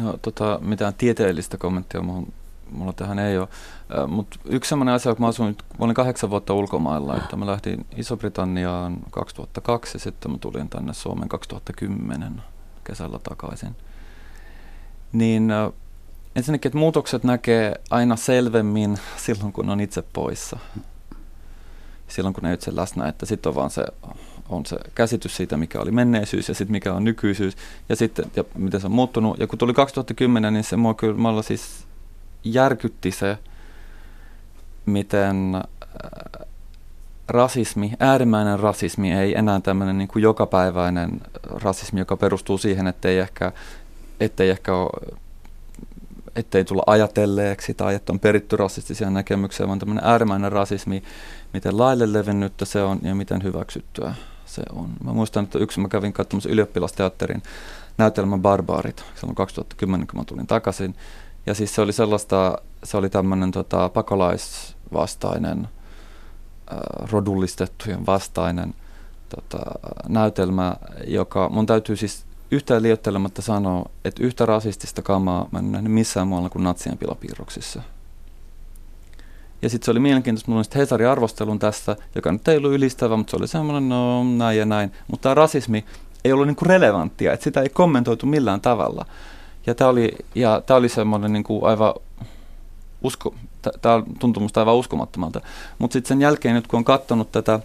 No tota, mitään tieteellistä kommenttia mulla, mulla tähän ei ole. Mutta yksi sellainen asia, kun mä asuin, mä olin kahdeksan vuotta ulkomailla, että mä lähdin Iso-Britanniaan 2002 ja sitten mä tulin tänne Suomen 2010 kesällä takaisin. Niin ensinnäkin, että muutokset näkee aina selvemmin silloin, kun on itse poissa. Silloin, kun ne itse läsnä, että sitten on vaan se, on se käsitys siitä, mikä oli menneisyys ja sitten mikä on nykyisyys ja sitten ja miten se on muuttunut. Ja kun tuli 2010, niin se mua kyllä, siis järkytti se, miten äh, rasismi, äärimmäinen rasismi ei enää tämmöinen niin kuin jokapäiväinen rasismi, joka perustuu siihen, ettei ehkä, ettei ehkä ole, ettei tulla ajatelleeksi tai että on peritty rasistisia näkemyksiä, vaan tämmöinen äärimmäinen rasismi, miten laille levennyttä se on ja miten hyväksyttyä se on. Mä muistan, että yksi mä kävin katsomassa ylioppilasteatterin näytelmän Barbaarit silloin 2010, kun mä tulin takaisin. Ja siis se oli sellaista, se oli tämmöinen tota, pakolaisvastainen, äh, rodullistettujen vastainen tota, näytelmä, joka mun täytyy siis yhtään liioittelematta sanoa, että yhtä rasistista kamaa mä en nähnyt missään muualla kuin natsien pilapiirroksissa. Ja sitten se oli mielenkiintoista, mulla oli Hesarin arvostelun tässä, joka nyt ei ollut ylistävä, mutta se oli semmoinen, no näin ja näin. Mutta tämä rasismi ei ollut niinku relevanttia, että sitä ei kommentoitu millään tavalla. Ja tämä oli, ja tää oli semmoinen niin kuin aivan usko, tämä tuntuu musta aivan uskomattomalta. Mutta sitten sen jälkeen nyt kun on katsonut tätä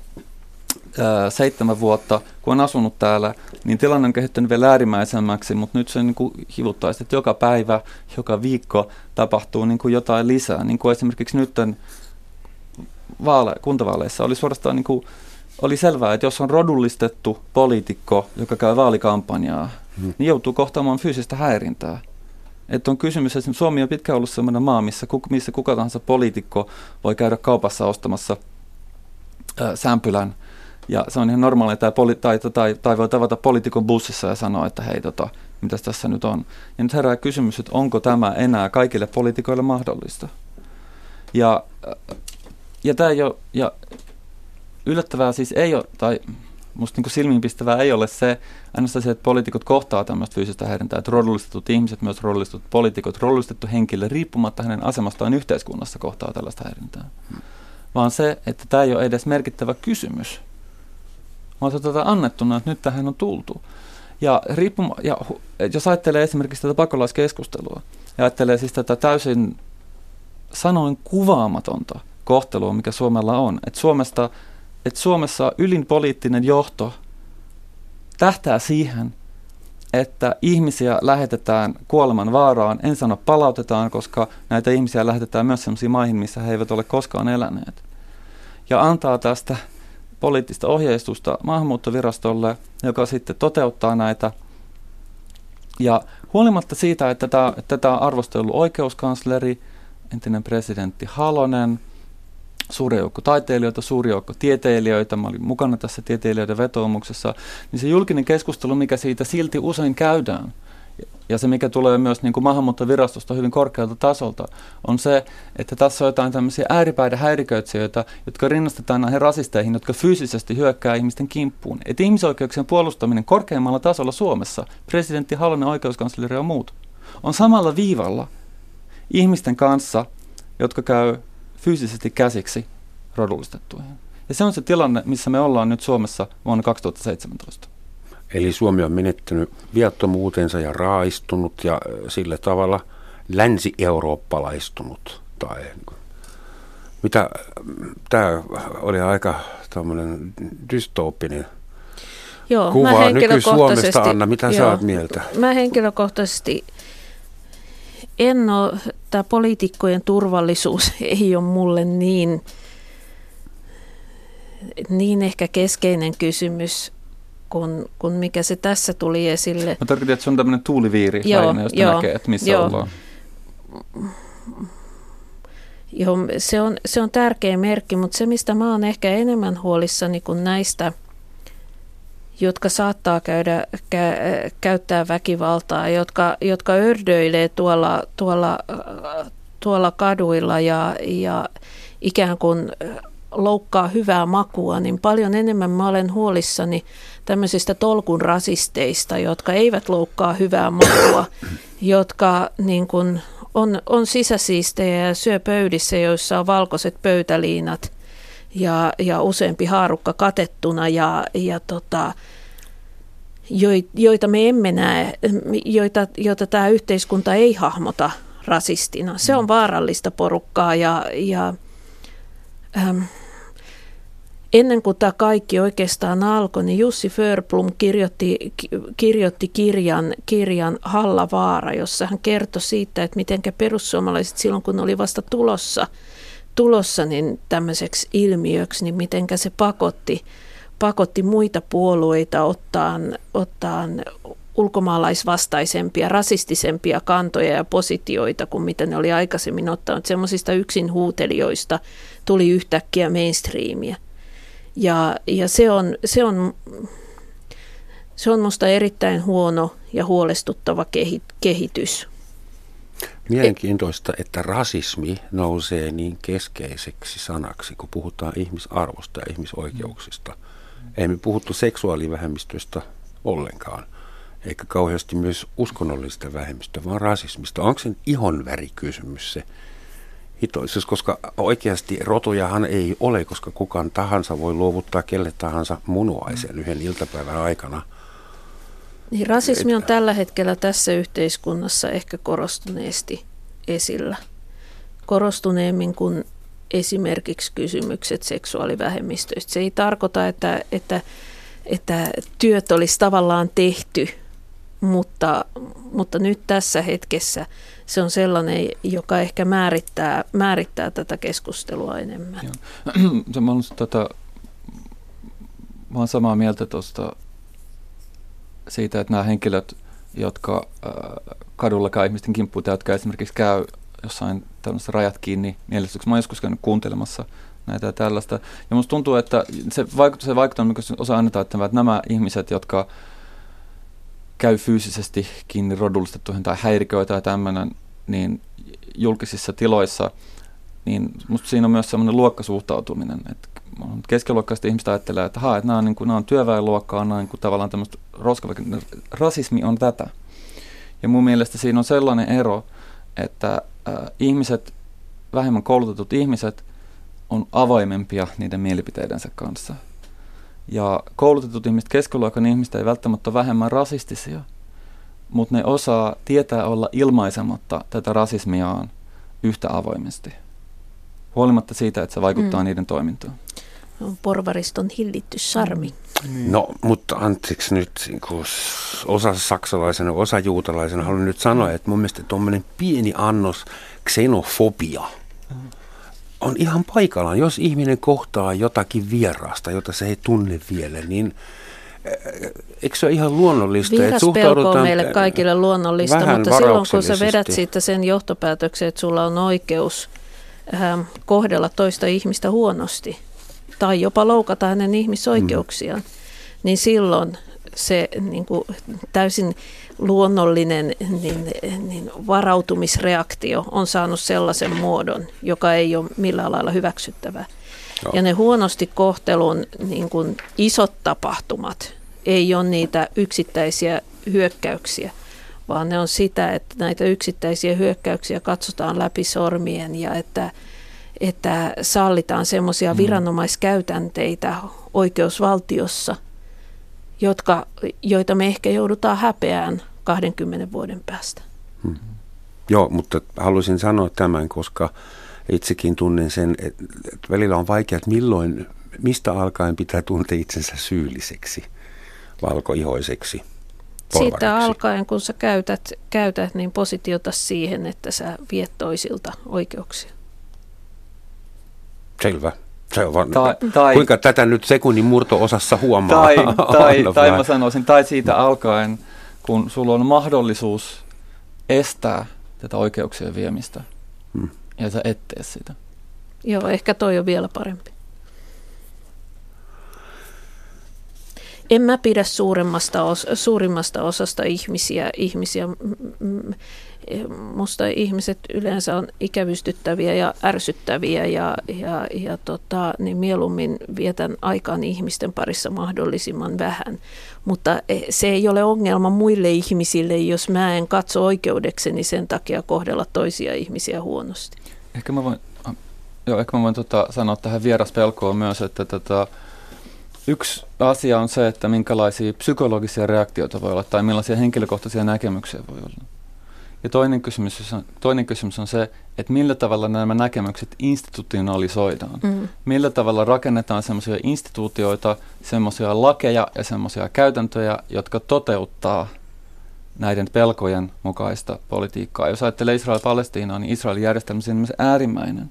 ää, seitsemän vuotta, kun on asunut täällä, niin tilanne on kehittynyt vielä äärimmäisemmäksi, mutta nyt se niin kuin hivuttaisi, että joka päivä, joka viikko tapahtuu niin kuin jotain lisää. Niin kuin esimerkiksi nyt vaale, kuntavaaleissa oli suorastaan niin kuin, oli selvää, että jos on rodullistettu poliitikko, joka käy vaalikampanjaa. Niin joutuu kohtaamaan fyysistä häirintää. Että on kysymys, että Suomi on pitkään ollut sellainen maa, missä, missä kuka tahansa poliitikko voi käydä kaupassa ostamassa ää, sämpylän. Ja se on ihan normaalia, tai, poli- tai, tai, tai voi tavata poliitikon bussissa ja sanoa, että hei, tota, mitäs tässä nyt on. Ja nyt herää kysymys, että onko tämä enää kaikille poliitikoille mahdollista. Ja ja tämä ei ole, ja yllättävää siis ei ole, tai musta niin silmiinpistävää ei ole se, ainoastaan se, että poliitikot kohtaa tämmöistä fyysistä häirintää, että rodullistetut ihmiset, myös rodullistetut poliitikot, rodullistettu henkilö, riippumatta hänen asemastaan yhteiskunnassa kohtaa tällaista häirintää. Hmm. Vaan se, että tämä ei ole edes merkittävä kysymys, vaan se tätä annettuna, että nyt tähän on tultu. Ja, riippuma, ja jos ajattelee esimerkiksi tätä pakolaiskeskustelua, ja ajattelee siis tätä täysin sanoin kuvaamatonta kohtelua, mikä Suomella on, että Suomesta että Suomessa ylin poliittinen johto tähtää siihen, että ihmisiä lähetetään kuoleman vaaraan. En sano palautetaan, koska näitä ihmisiä lähetetään myös sellaisiin maihin, missä he eivät ole koskaan eläneet. Ja antaa tästä poliittista ohjeistusta maahanmuuttovirastolle, joka sitten toteuttaa näitä. Ja huolimatta siitä, että tätä, tätä on arvostellut oikeuskansleri, entinen presidentti Halonen – suuri joukko taiteilijoita, suuri joukko tieteilijöitä, mä olin mukana tässä tieteilijöiden vetoomuksessa, niin se julkinen keskustelu, mikä siitä silti usein käydään, ja se, mikä tulee myös niin kuin maahanmuuttovirastosta hyvin korkealta tasolta, on se, että tässä on jotain tämmöisiä ääripäiden häiriköitsijöitä, jotka rinnastetaan näihin rasisteihin, jotka fyysisesti hyökkää ihmisten kimppuun. Että ihmisoikeuksien puolustaminen korkeammalla tasolla Suomessa, presidentti Halonen, oikeuskansleri ja muut, on samalla viivalla ihmisten kanssa, jotka käy fyysisesti käsiksi rodullistettuihin. Ja se on se tilanne, missä me ollaan nyt Suomessa vuonna 2017. Eli Suomi on menettänyt viattomuutensa ja raaistunut ja sillä tavalla länsi-eurooppalaistunut. Tai mitä, tämä oli aika tämmöinen dystooppinen Joo, kuva nyky-Suomesta. Anna, mitä joo, sä oot mieltä? Mä henkilökohtaisesti en ole, tämä poliitikkojen turvallisuus ei ole mulle niin, niin ehkä keskeinen kysymys, kun, kun mikä se tässä tuli esille. Mä tarkoitan, että se on tämmöinen tuuliviiri joo, lähinnä, josta joo, näkee, että missä joo. ollaan. Joo, se on, se on tärkeä merkki, mutta se mistä mä oon ehkä enemmän huolissani kuin näistä – jotka saattaa käydä, kä, käyttää väkivaltaa, jotka, jotka ördöilee tuolla, tuolla, tuolla kaduilla ja, ja ikään kuin loukkaa hyvää makua, niin paljon enemmän mä olen huolissani tämmöisistä tolkun rasisteista, jotka eivät loukkaa hyvää makua, jotka niin kuin on, on sisäsiistejä ja syö pöydissä, joissa on valkoiset pöytäliinat ja, ja useampi haarukka katettuna ja, ja tota, joita me emme näe, joita, joita tämä yhteiskunta ei hahmota rasistina. Se on mm. vaarallista porukkaa ja, ja ähm, ennen kuin tämä kaikki oikeastaan alkoi, niin Jussi Förblom kirjoitti, kirjoitti kirjan, kirjan Hallavaara, jossa hän kertoi siitä, että miten perussuomalaiset silloin, kun oli vasta tulossa, tulossa niin tämmöiseksi ilmiöksi, niin miten se pakotti, pakotti muita puolueita ottaan, ottaan ulkomaalaisvastaisempia, rasistisempia kantoja ja positioita kuin mitä ne oli aikaisemmin ottanut. Semmoisista yksin huutelijoista tuli yhtäkkiä mainstreamia. Ja, ja se, on, se, on, se on musta erittäin huono ja huolestuttava kehitys. Mielenkiintoista, että rasismi nousee niin keskeiseksi sanaksi, kun puhutaan ihmisarvosta ja ihmisoikeuksista. Ei me puhuttu seksuaalivähemmistöistä ollenkaan, eikä kauheasti myös uskonnollista vähemmistöä, vaan rasismista. Onko se ihonvärikysymys se hitoisuus, koska oikeasti rotujahan ei ole, koska kukaan tahansa voi luovuttaa kelle tahansa munuaisen yhden iltapäivän aikana – niin rasismi on tällä hetkellä tässä yhteiskunnassa ehkä korostuneesti esillä. Korostuneemmin kuin esimerkiksi kysymykset seksuaalivähemmistöistä. Se ei tarkoita, että, että, että työt olisi tavallaan tehty, mutta, mutta nyt tässä hetkessä se on sellainen, joka ehkä määrittää, määrittää tätä keskustelua enemmän. Joo. Mä olen, tota, mä olen samaa mieltä tuosta siitä, että nämä henkilöt, jotka äh, kadulla käy ihmisten kimppuun, jotka esimerkiksi käy jossain tällaisessa rajat kiinni mielestyksessä. Mä oon joskus käynyt kuuntelemassa näitä ja tällaista. Ja musta tuntuu, että se, vaikuttaa, se vaikuttaa, mikä osa annetaan, että nämä ihmiset, jotka käy fyysisesti kiinni rodullistettuihin tai häiriköitä tai tämmöinen, niin julkisissa tiloissa, niin musta siinä on myös semmoinen luokkasuhtautuminen, että keskiluokkaista ihmistä ajattelee, että, haa, että nämä on, niin kuin, nämä on työväenluokkaa, nämä on niin kuin, tavallaan tämmöistä roskaväkin. Rasismi on tätä. Ja mun mielestä siinä on sellainen ero, että äh, ihmiset, vähemmän koulutetut ihmiset, on avoimempia niiden mielipiteidensä kanssa. Ja koulutetut ihmiset, keskiluokan ihmiset ei välttämättä ole vähemmän rasistisia, mutta ne osaa tietää olla ilmaisematta tätä rasismiaan yhtä avoimesti, huolimatta siitä, että se vaikuttaa mm. niiden toimintaan. On porvariston hillitty sarmi. Mm. No, mutta anteeksi nyt, kun osa saksalaisena, osa juutalaisena, haluan nyt sanoa, että mun mielestä tuommoinen pieni annos xenofobia on ihan paikallaan. Jos ihminen kohtaa jotakin vierasta, jota se ei tunne vielä, niin eikö se ole ihan luonnollista? Vieras että pelko on meille kaikille luonnollista, mutta silloin kun sä vedät siitä sen johtopäätöksen, että sulla on oikeus ähm, kohdella toista ihmistä huonosti tai jopa loukata hänen ihmisoikeuksiaan, mm. niin silloin se niin kuin, täysin luonnollinen niin, niin varautumisreaktio on saanut sellaisen muodon, joka ei ole millään lailla hyväksyttävää. Joo. Ja ne huonosti kohtelun niin kuin isot tapahtumat ei ole niitä yksittäisiä hyökkäyksiä, vaan ne on sitä, että näitä yksittäisiä hyökkäyksiä katsotaan läpi sormien ja että, että sallitaan semmoisia mm. viranomaiskäytänteitä oikeusvaltiossa, jotka, joita me ehkä joudutaan häpeään 20 vuoden päästä. Hmm. Joo, mutta haluaisin sanoa tämän, koska itsekin tunnen sen, että välillä on vaikea, että milloin, mistä alkaen pitää tuntea itsensä syylliseksi, valkoihoiseksi. Siitä alkaen, kun sä käytät, käytät niin positiota siihen, että sä viet toisilta oikeuksia. Selvä. Se on vaan, tai, tai, kuinka tätä nyt sekunnin murto-osassa huomaa? Tai, tai, tai mä sanoisin, tai siitä alkaen, kun sulla on mahdollisuus estää tätä oikeuksien viemistä, hmm. ja sä et tee sitä. Joo, ehkä toi on vielä parempi. En mä pidä suuremmasta, os, suurimmasta osasta ihmisiä, ihmisiä musta ihmiset yleensä on ikävystyttäviä ja ärsyttäviä ja, ja, ja tota, niin mieluummin vietän aikaan ihmisten parissa mahdollisimman vähän. Mutta e, se ei ole ongelma muille ihmisille, jos mä en katso oikeudekseni sen takia kohdella toisia ihmisiä huonosti. Ehkä mä voin, joo, ehkä mä voin tota, sanoa tähän vieraspelkoon myös, että tota, Yksi asia on se, että minkälaisia psykologisia reaktioita voi olla tai millaisia henkilökohtaisia näkemyksiä voi olla. Ja toinen kysymys, on, toinen kysymys on se, että millä tavalla nämä näkemykset institutionalisoidaan. Mm. Millä tavalla rakennetaan semmoisia instituutioita, semmoisia lakeja ja semmoisia käytäntöjä, jotka toteuttaa näiden pelkojen mukaista politiikkaa. Jos ajattelee Israel-Palestiinaa, niin Israelin järjestelmä on äärimmäinen,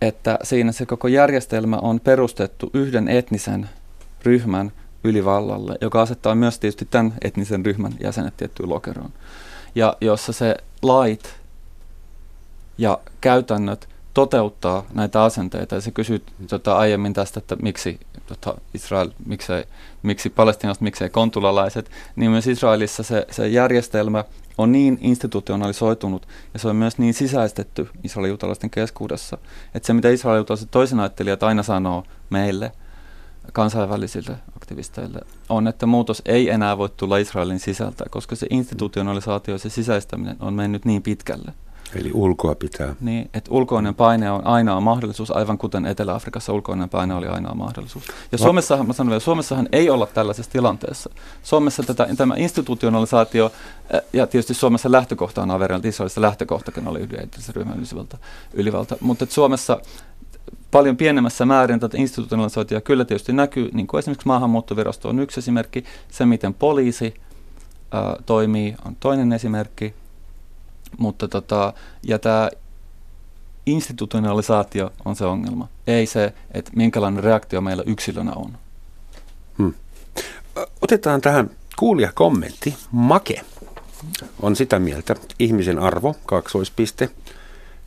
että siinä se koko järjestelmä on perustettu yhden etnisen ryhmän ylivallalle, joka asettaa myös tietysti tämän etnisen ryhmän jäsenet tiettyyn lokeroon ja jossa se lait ja käytännöt toteuttaa näitä asenteita. Ja se kysyt tota, aiemmin tästä, että miksi tota, Israel, miksei, miksi palestinalaiset, miksei kontulalaiset, niin myös Israelissa se, se järjestelmä on niin institutionalisoitunut ja se on myös niin sisäistetty israelijuutalaisten keskuudessa, että se mitä israelijuutalaiset toisen ajattelijat aina sanoo meille – kansainvälisille aktivisteille on, että muutos ei enää voi tulla Israelin sisältä, koska se institutionalisaatio ja se sisäistäminen on mennyt niin pitkälle. Eli ulkoa pitää. Niin, että ulkoinen paine on ainoa mahdollisuus, aivan kuten Etelä-Afrikassa ulkoinen paine oli ainoa mahdollisuus. Ja Suomessahan, mä sanon vielä, Suomessahan ei olla tällaisessa tilanteessa. Suomessa tätä, tämä institutionalisaatio, ja tietysti Suomessa lähtökohta on averilla, Israelissa lähtökohtakin oli yli ryhmän ylivalta, ylivalta. mutta Suomessa paljon pienemmässä määrin tätä institutionalisointia kyllä tietysti näkyy, niin kuin esimerkiksi maahanmuuttovirasto on yksi esimerkki, se miten poliisi ää, toimii on toinen esimerkki, mutta tota, ja tämä institutionalisaatio on se ongelma, ei se, että minkälainen reaktio meillä yksilönä on. Hmm. Otetaan tähän kuulija kommentti. Make on sitä mieltä, ihmisen arvo, kaksoispiste,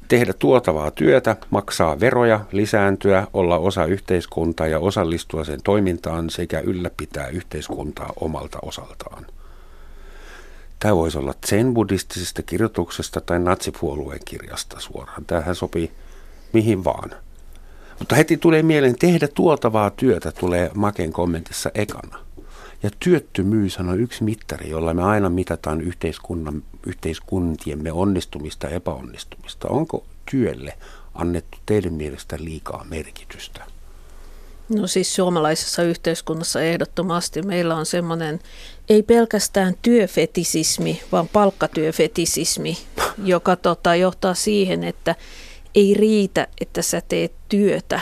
tehdä tuotavaa työtä, maksaa veroja, lisääntyä, olla osa yhteiskuntaa ja osallistua sen toimintaan sekä ylläpitää yhteiskuntaa omalta osaltaan. Tämä voisi olla zen buddhistisesta kirjoituksesta tai natsipuolueen kirjasta suoraan. Tähän sopii mihin vaan. Mutta heti tulee mieleen, tehdä tuotavaa työtä tulee Maken kommentissa ekana. Ja työttömyys on yksi mittari, jolla me aina mitataan yhteiskunnan, yhteiskuntiemme onnistumista ja epäonnistumista. Onko työlle annettu teidän mielestä liikaa merkitystä? No siis suomalaisessa yhteiskunnassa ehdottomasti meillä on semmoinen ei pelkästään työfetisismi, vaan palkkatyöfetisismi, joka tota, johtaa siihen, että ei riitä, että sä teet työtä,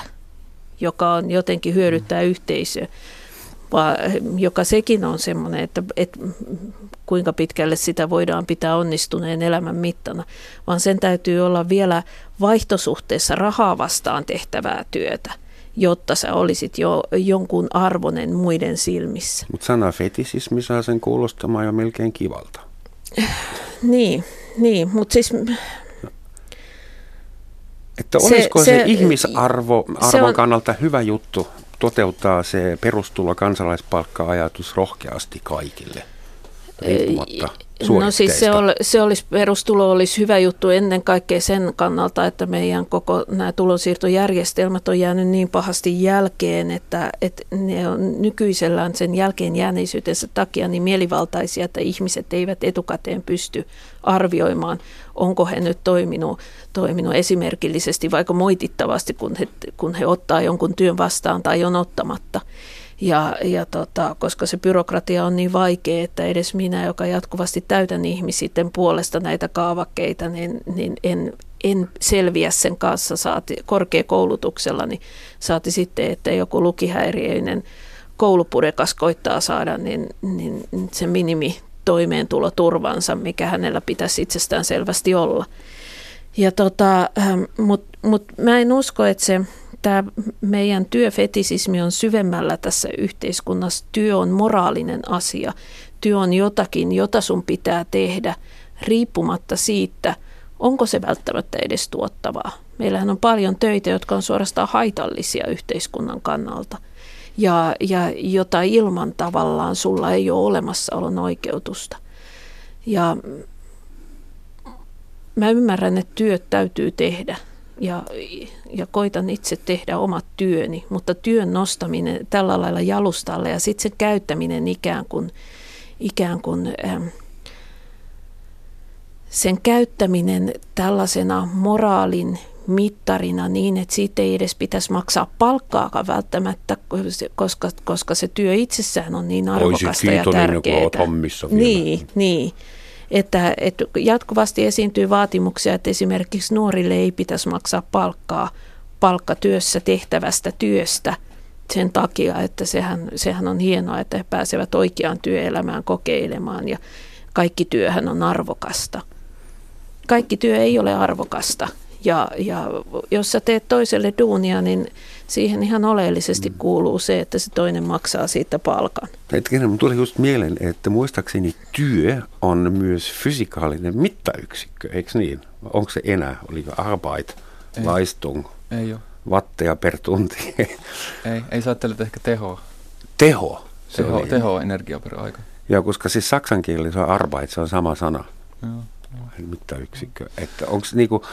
joka on jotenkin hyödyttää yhteisöä, vaan joka sekin on semmoinen, että, että kuinka pitkälle sitä voidaan pitää onnistuneen elämän mittana, vaan sen täytyy olla vielä vaihtosuhteessa rahaa vastaan tehtävää työtä jotta sä olisit jo jonkun arvonen muiden silmissä. Mutta sana fetisismi saa sen kuulostamaan jo melkein kivalta. niin, niin mutta siis... Että olisiko se, se, se ihmisarvo arvon on, kannalta hyvä juttu toteuttaa se perustulo kansalaispalkka-ajatus rohkeasti kaikille, riippumatta No siis se, ol, se olisi, perustulo olisi hyvä juttu ennen kaikkea sen kannalta, että meidän koko nämä tulonsiirtojärjestelmät on jäänyt niin pahasti jälkeen, että, että ne on nykyisellään sen jälkeen jääneisyytensä takia niin mielivaltaisia, että ihmiset eivät etukäteen pysty arvioimaan, onko he nyt toiminut, toiminut esimerkillisesti vaikka moitittavasti, kun he, kun he ottaa jonkun työn vastaan tai on ottamatta. Ja, ja tota, koska se byrokratia on niin vaikea, että edes minä, joka jatkuvasti täytän ihmisitten puolesta näitä kaavakkeita, niin, niin en, en selviä sen kanssa saati, korkeakoulutuksella, niin saati sitten, että joku lukihäiriöinen koulupurekas koittaa saada niin, niin se minimi toimeentuloturvansa, mikä hänellä pitäisi itsestään selvästi olla. Ja tota, ähm, Mutta mut mä en usko, että se tämä meidän työfetisismi on syvemmällä tässä yhteiskunnassa. Työ on moraalinen asia. Työ on jotakin, jota sun pitää tehdä riippumatta siitä, onko se välttämättä edes tuottavaa. Meillähän on paljon töitä, jotka on suorastaan haitallisia yhteiskunnan kannalta ja, ja jota ilman tavallaan sulla ei ole olemassaolon oikeutusta. Ja mä ymmärrän, että työt täytyy tehdä ja, ja koitan itse tehdä omat työni, mutta työn nostaminen tällä lailla jalustalle ja sitten sen käyttäminen ikään kuin, ikään kuin ähm, sen käyttäminen tällaisena moraalin mittarina niin, että siitä ei edes pitäisi maksaa palkkaakaan välttämättä, koska, koska se työ itsessään on niin arvokasta ja tärkeää. Niin, niin että, että jatkuvasti esiintyy vaatimuksia, että esimerkiksi nuorille ei pitäisi maksaa palkkaa palkkatyössä tehtävästä työstä sen takia, että sehän, sehän on hienoa, että he pääsevät oikeaan työelämään kokeilemaan ja kaikki työhän on arvokasta. Kaikki työ ei ole arvokasta ja, ja jos sä teet toiselle duunia, niin siihen ihan oleellisesti mm. kuuluu se, että se toinen maksaa siitä palkan. Hetkinen, mun tuli just mieleen, että muistaakseni työ on myös fysikaalinen mittayksikkö, eikö niin? Onko se enää? Oliko Arbeit, ei. Leistung, ei ole. watteja per tunti? ei, ei sä ajattelet ehkä tehoa. Teho? Se teho, teho energia per aika. Joo, koska siis saksan kieli se on Arbeit, se on sama sana. Joo. Mittayksikkö. Että onko niinku,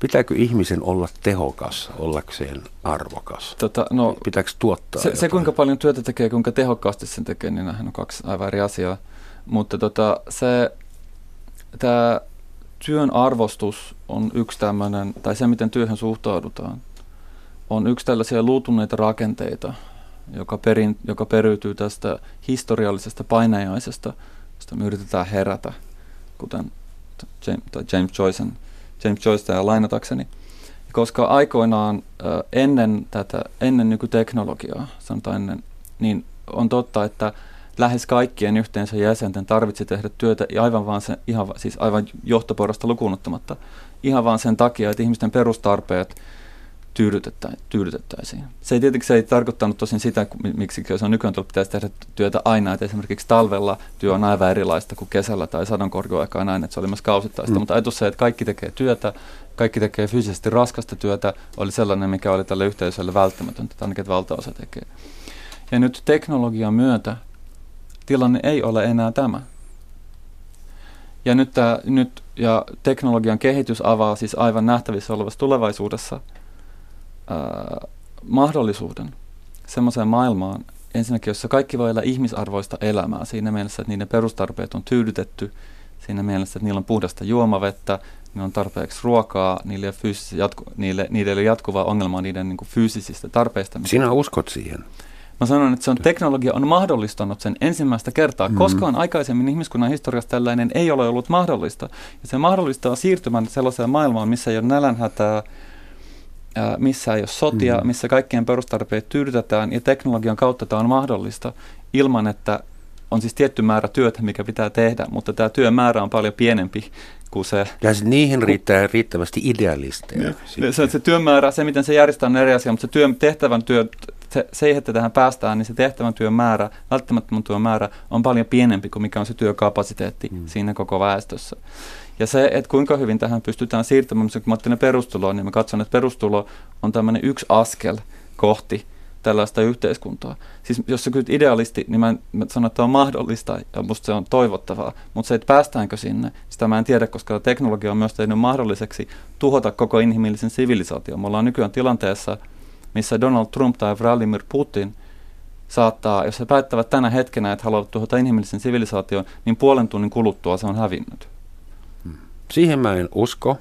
Pitääkö ihmisen olla tehokas ollakseen arvokas? Tota, no, Pitääkö tuottaa se, se, kuinka paljon työtä tekee, kuinka tehokkaasti sen tekee, niin nämähän on kaksi aivan eri asiaa. Mutta tota, se, tämä työn arvostus on yksi tämmöinen, tai se miten työhön suhtaudutaan, on yksi tällaisia luutuneita rakenteita, joka, perin, joka periytyy tästä historiallisesta painajaisesta, josta me yritetään herätä, kuten James, James Joycean James Joycea lainatakseni. Koska aikoinaan ennen tätä, ennen nykyteknologiaa, sanotaan ennen, niin on totta, että lähes kaikkien yhteensä jäsenten tarvitsi tehdä työtä aivan vaan sen, ihan, siis aivan johtoporasta lukunottamatta, ihan vaan sen takia, että ihmisten perustarpeet tyydytettäisiin. Se ei tietenkin se ei tarkoittanut tosin sitä, miksi se on nykyään tullut, pitäisi tehdä työtä aina, että esimerkiksi talvella työ on aivan erilaista kuin kesällä tai sadonkorjuaikaa näin, että se oli myös kausittaista, mm. mutta ajatus se, että kaikki tekee työtä, kaikki tekee fyysisesti raskasta työtä, oli sellainen, mikä oli tälle yhteisölle välttämätöntä, että ainakin valtaosa tekee. Ja nyt teknologian myötä tilanne ei ole enää tämä. Ja nyt, tämä, nyt ja teknologian kehitys avaa siis aivan nähtävissä olevassa tulevaisuudessa – äh, mahdollisuuden semmoiseen maailmaan, ensinnäkin, jossa kaikki voi elää ihmisarvoista elämää siinä mielessä, että niiden perustarpeet on tyydytetty, siinä mielessä, että niillä on puhdasta juomavettä, niillä on tarpeeksi ruokaa, niille ei ole, jatku, niille, niille ei ole jatkuvaa ongelmaa niiden niin kuin fyysisistä tarpeista. Sinä uskot siihen? Mä sanon, että se on, teknologia on mahdollistanut sen ensimmäistä kertaa. Mm-hmm. Koskaan aikaisemmin ihmiskunnan historiassa tällainen ei ole ollut mahdollista. Ja se mahdollistaa siirtymän sellaiseen maailmaan, missä ei ole nälänhätää, missä ei ole sotia, mm-hmm. missä kaikkien perustarpeet tyydytetään ja teknologian kautta tämä on mahdollista ilman, että on siis tietty määrä työtä, mikä pitää tehdä, mutta tämä työmäärä on paljon pienempi kuin se. Ja niihin riittää riittävästi idealisteja. Se, se työmäärä, se miten se järjestää on eri asia, mutta se työ, tehtävän työ, se, se, että tähän päästään, niin se tehtävän työn määrä, välttämättömän työn määrä on paljon pienempi kuin mikä on se työkapasiteetti mm. siinä koko väestössä. Ja se, että kuinka hyvin tähän pystytään siirtämään, kun mä otin perustuloon, niin mä katson, että perustulo on tämmöinen yksi askel kohti tällaista yhteiskuntaa. Siis jos sä kysyt idealisti, niin mä, mä sanon, että on mahdollista ja musta se on toivottavaa. Mutta se, että päästäänkö sinne, sitä mä en tiedä, koska teknologia on myös tehnyt mahdolliseksi tuhota koko inhimillisen sivilisaation. Me ollaan nykyään tilanteessa, missä Donald Trump tai Vladimir Putin saattaa, jos he päättävät tänä hetkenä, että haluavat tuhota inhimillisen sivilisaation, niin puolen tunnin kuluttua se on hävinnyt. Siihen mä en usko.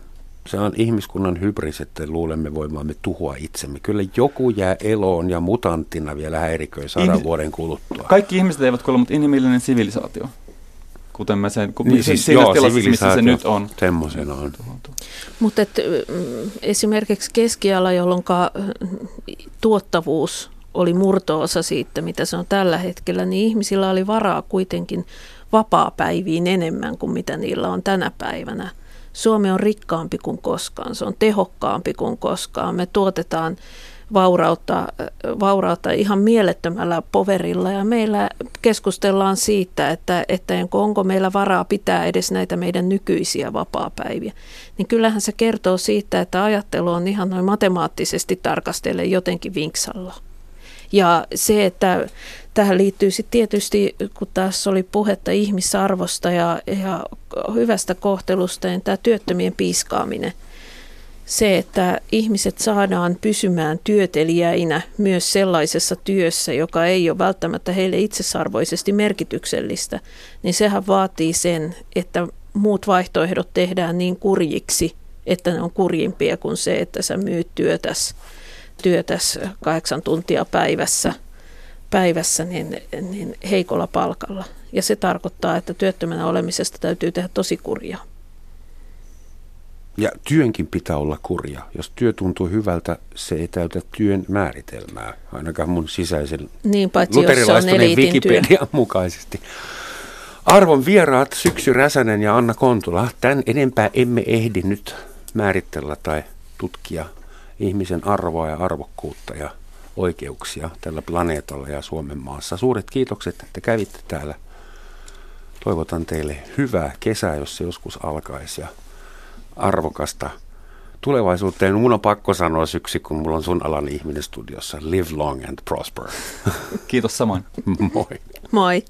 Se on ihmiskunnan hybris, että luulemme voimamme tuhoa itsemme. Kyllä joku jää eloon ja mutanttina vielä häiriköi sadan Ihmis- vuoden kuluttua. Kaikki ihmiset eivät kuole, mutta inhimillinen sivilisaatio. Kuten me sen, niin, siis, siinä joo, tilassa, missä se nyt on. Semmoisena on. Mutta mm, esimerkiksi keskiala, jolloin tuottavuus oli murtoosa siitä, mitä se on tällä hetkellä, niin ihmisillä oli varaa kuitenkin vapaa-päiviin enemmän kuin mitä niillä on tänä päivänä. Suomi on rikkaampi kuin koskaan, se on tehokkaampi kuin koskaan. Me tuotetaan vaurautta, vaurautta ihan mielettömällä poverilla ja meillä keskustellaan siitä, että, että onko meillä varaa pitää edes näitä meidän nykyisiä vapaa-päiviä. Niin kyllähän se kertoo siitä, että ajattelu on ihan noin matemaattisesti tarkastellen jotenkin vinksalla. Ja se, että tähän liittyy sitten tietysti, kun tässä oli puhetta ihmisarvosta ja, ja hyvästä kohtelusta, niin tämä työttömien piiskaaminen. Se, että ihmiset saadaan pysymään työtelijäinä myös sellaisessa työssä, joka ei ole välttämättä heille itsesarvoisesti merkityksellistä, niin sehän vaatii sen, että muut vaihtoehdot tehdään niin kurjiksi, että ne on kurjimpia kuin se, että sä myyt työtäs, työtäs kahdeksan tuntia päivässä – päivässä niin, niin heikolla palkalla. Ja se tarkoittaa, että työttömänä olemisesta täytyy tehdä tosi kurjaa. Ja työnkin pitää olla kurja. Jos työ tuntuu hyvältä, se ei täytä työn määritelmää, ainakaan mun sisäisen niin, luterilaistuneen Wikipedian työ. mukaisesti. Arvon vieraat Syksy Räsänen ja Anna Kontula, tämän enempää emme ehdi nyt määritellä tai tutkia ihmisen arvoa ja arvokkuutta ja oikeuksia tällä planeetalla ja Suomen maassa. Suuret kiitokset, että kävitte täällä. Toivotan teille hyvää kesää, jos se joskus alkaisi ja arvokasta tulevaisuuteen. Mun on pakko sanoa syksy, kun mulla on sun alan ihminen studiossa. Live long and prosper. Kiitos samoin. Moi. Moi.